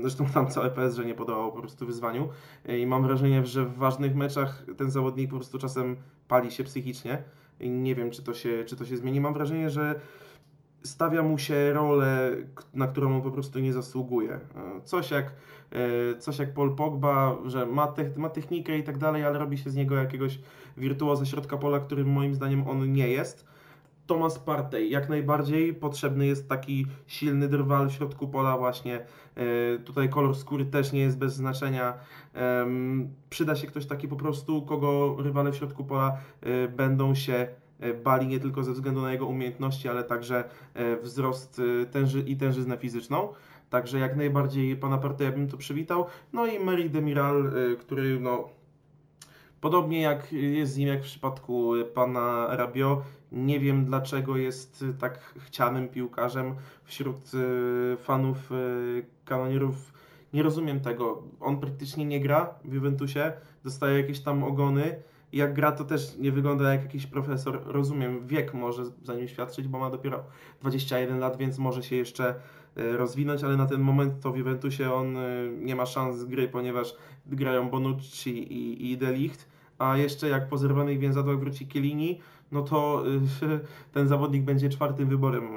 Zresztą tam całe PSG nie podało po prostu wyzwaniu e, i mam wrażenie, że w ważnych meczach ten zawodnik po prostu czasem pali się psychicznie i nie wiem, czy to się, czy to się zmieni. Mam wrażenie, że stawia mu się rolę, na którą on po prostu nie zasługuje. E, coś jak, e, coś jak Paul Pogba, że ma, te, ma technikę i tak dalej, ale robi się z niego jakiegoś wirtuoza środka pola, którym moim zdaniem on nie jest. Thomas Partey. Jak najbardziej potrzebny jest taki silny drwal w środku pola właśnie. E, tutaj kolor skóry też nie jest bez znaczenia. Przyda się ktoś taki po prostu, kogo rywale w środku pola e, będą się e, bali nie tylko ze względu na jego umiejętności, ale także wzrost tęży i tężyznę fizyczną. Także jak najbardziej pana Parteja bym to przywitał. No i Mary Demiral, który no, Podobnie jak jest z nim jak w przypadku pana Rabio, nie wiem dlaczego jest tak chcianym piłkarzem wśród e, fanów e, kanonierów. Nie rozumiem tego. On praktycznie nie gra w Juventusie, dostaje jakieś tam ogony. Jak gra, to też nie wygląda jak jakiś profesor. Rozumiem, wiek może za nim świadczyć, bo ma dopiero 21 lat, więc może się jeszcze rozwinąć, ale na ten moment to w Juventusie on nie ma szans gry, ponieważ grają Bonucci i, i De Ligt, a jeszcze jak po zerwanych więzadłach wróci Kielini, no to e, ten zawodnik będzie czwartym wyborem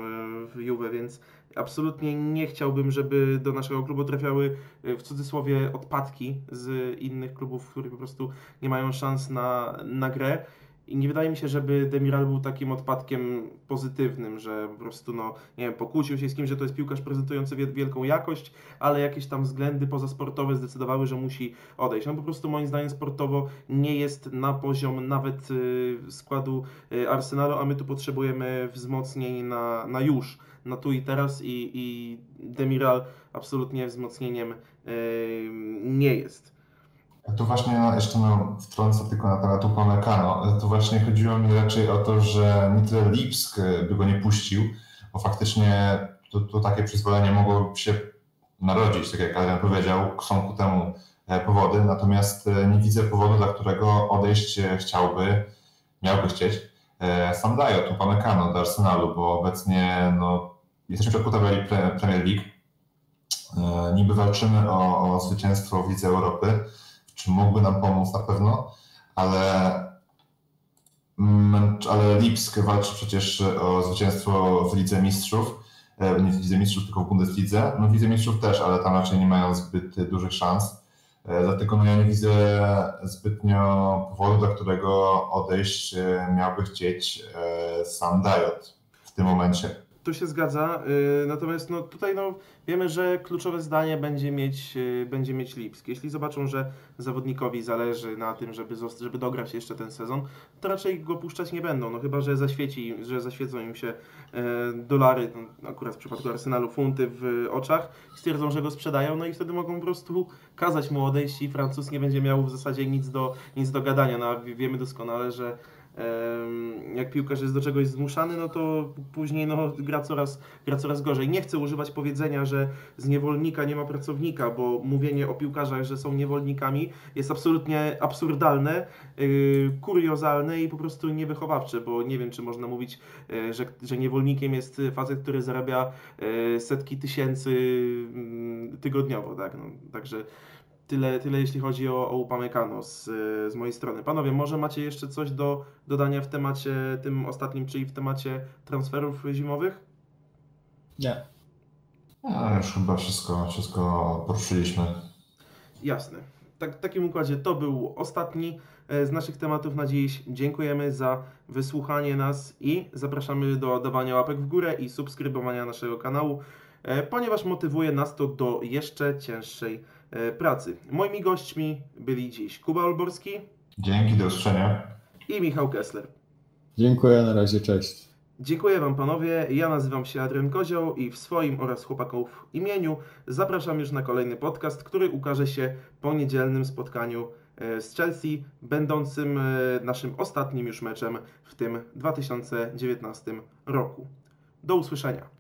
w Juve, więc absolutnie nie chciałbym, żeby do naszego klubu trafiały w cudzysłowie odpadki z innych klubów, które po prostu nie mają szans na, na grę. I nie wydaje mi się, żeby Demiral był takim odpadkiem pozytywnym, że po prostu, no, nie wiem, pokłócił się z kimś, że to jest piłkarz prezentujący wielką jakość, ale jakieś tam względy pozasportowe zdecydowały, że musi odejść. On po prostu moim zdaniem sportowo nie jest na poziom nawet y, składu y, Arsenalu, a my tu potrzebujemy wzmocnień na, na już, na tu i teraz i, i Demiral absolutnie wzmocnieniem y, nie jest. Tu właśnie jeszcze no, wtrącę tylko na temat Upamecano. To właśnie chodziło mi raczej o to, że nie tyle Lipsk by go nie puścił, bo faktycznie to, to takie przyzwolenie mogło się narodzić, tak jak Adrian powiedział, są ku temu e, powody, natomiast e, nie widzę powodu, dla którego odejść chciałby, miałby chcieć e, sam Dajot, Upamecano do Arsenalu, bo obecnie no, jesteśmy w środku tabeli Premier League, niby walczymy o, o zwycięstwo w Lidze Europy, czy mógłby nam pomóc na pewno, ale, mm, ale Lipsk walczy przecież o zwycięstwo w Lidze Mistrzów, e, nie w Lidze Mistrzów, tylko w Bundeslidze. No w Lidze Mistrzów też, ale tam raczej nie mają zbyt dużych szans. E, dlatego no ja nie widzę zbytnio powodu, dla którego odejść e, miałby chcieć sam Dajot w tym momencie. To się zgadza, y, natomiast no, tutaj no, wiemy, że kluczowe zdanie będzie mieć, y, będzie mieć Lipsk. Jeśli zobaczą, że zawodnikowi zależy na tym, żeby, żeby dograć jeszcze ten sezon, to raczej go puszczać nie będą, no chyba, że zaświeci, że zaświecą im się e, dolary, no, akurat w przypadku Arsenalu funty w oczach, stwierdzą, że go sprzedają, no i wtedy mogą po prostu kazać mu odejść i Francuz nie będzie miał w zasadzie nic do, nic do gadania. No, wiemy doskonale, że jak piłkarz jest do czegoś zmuszany, no to później no, gra, coraz, gra coraz gorzej. Nie chcę używać powiedzenia, że z niewolnika nie ma pracownika, bo mówienie o piłkarzach, że są niewolnikami jest absolutnie absurdalne, yy, kuriozalne i po prostu niewychowawcze, bo nie wiem, czy można mówić, yy, że, że niewolnikiem jest facet, który zarabia yy, setki tysięcy yy, tygodniowo. Tak? No, także Tyle, tyle jeśli chodzi o, o Upamecano z, z mojej strony. Panowie, może macie jeszcze coś do dodania w temacie tym ostatnim, czyli w temacie transferów zimowych? Nie. No, już chyba wszystko, wszystko poruszyliśmy. Jasne. Tak, w takim układzie to był ostatni e, z naszych tematów na dziś. Dziękujemy za wysłuchanie nas i zapraszamy do dawania łapek w górę i subskrybowania naszego kanału, e, ponieważ motywuje nas to do jeszcze cięższej pracy. Moimi gośćmi byli dziś Kuba Olborski. Dzięki, do usłyszenia. I Michał Kessler. Dziękuję, na razie, cześć. Dziękuję Wam panowie, ja nazywam się Adrian Kozioł i w swoim oraz chłopaków imieniu zapraszam już na kolejny podcast, który ukaże się po niedzielnym spotkaniu e, z Chelsea, będącym e, naszym ostatnim już meczem w tym 2019 roku. Do usłyszenia.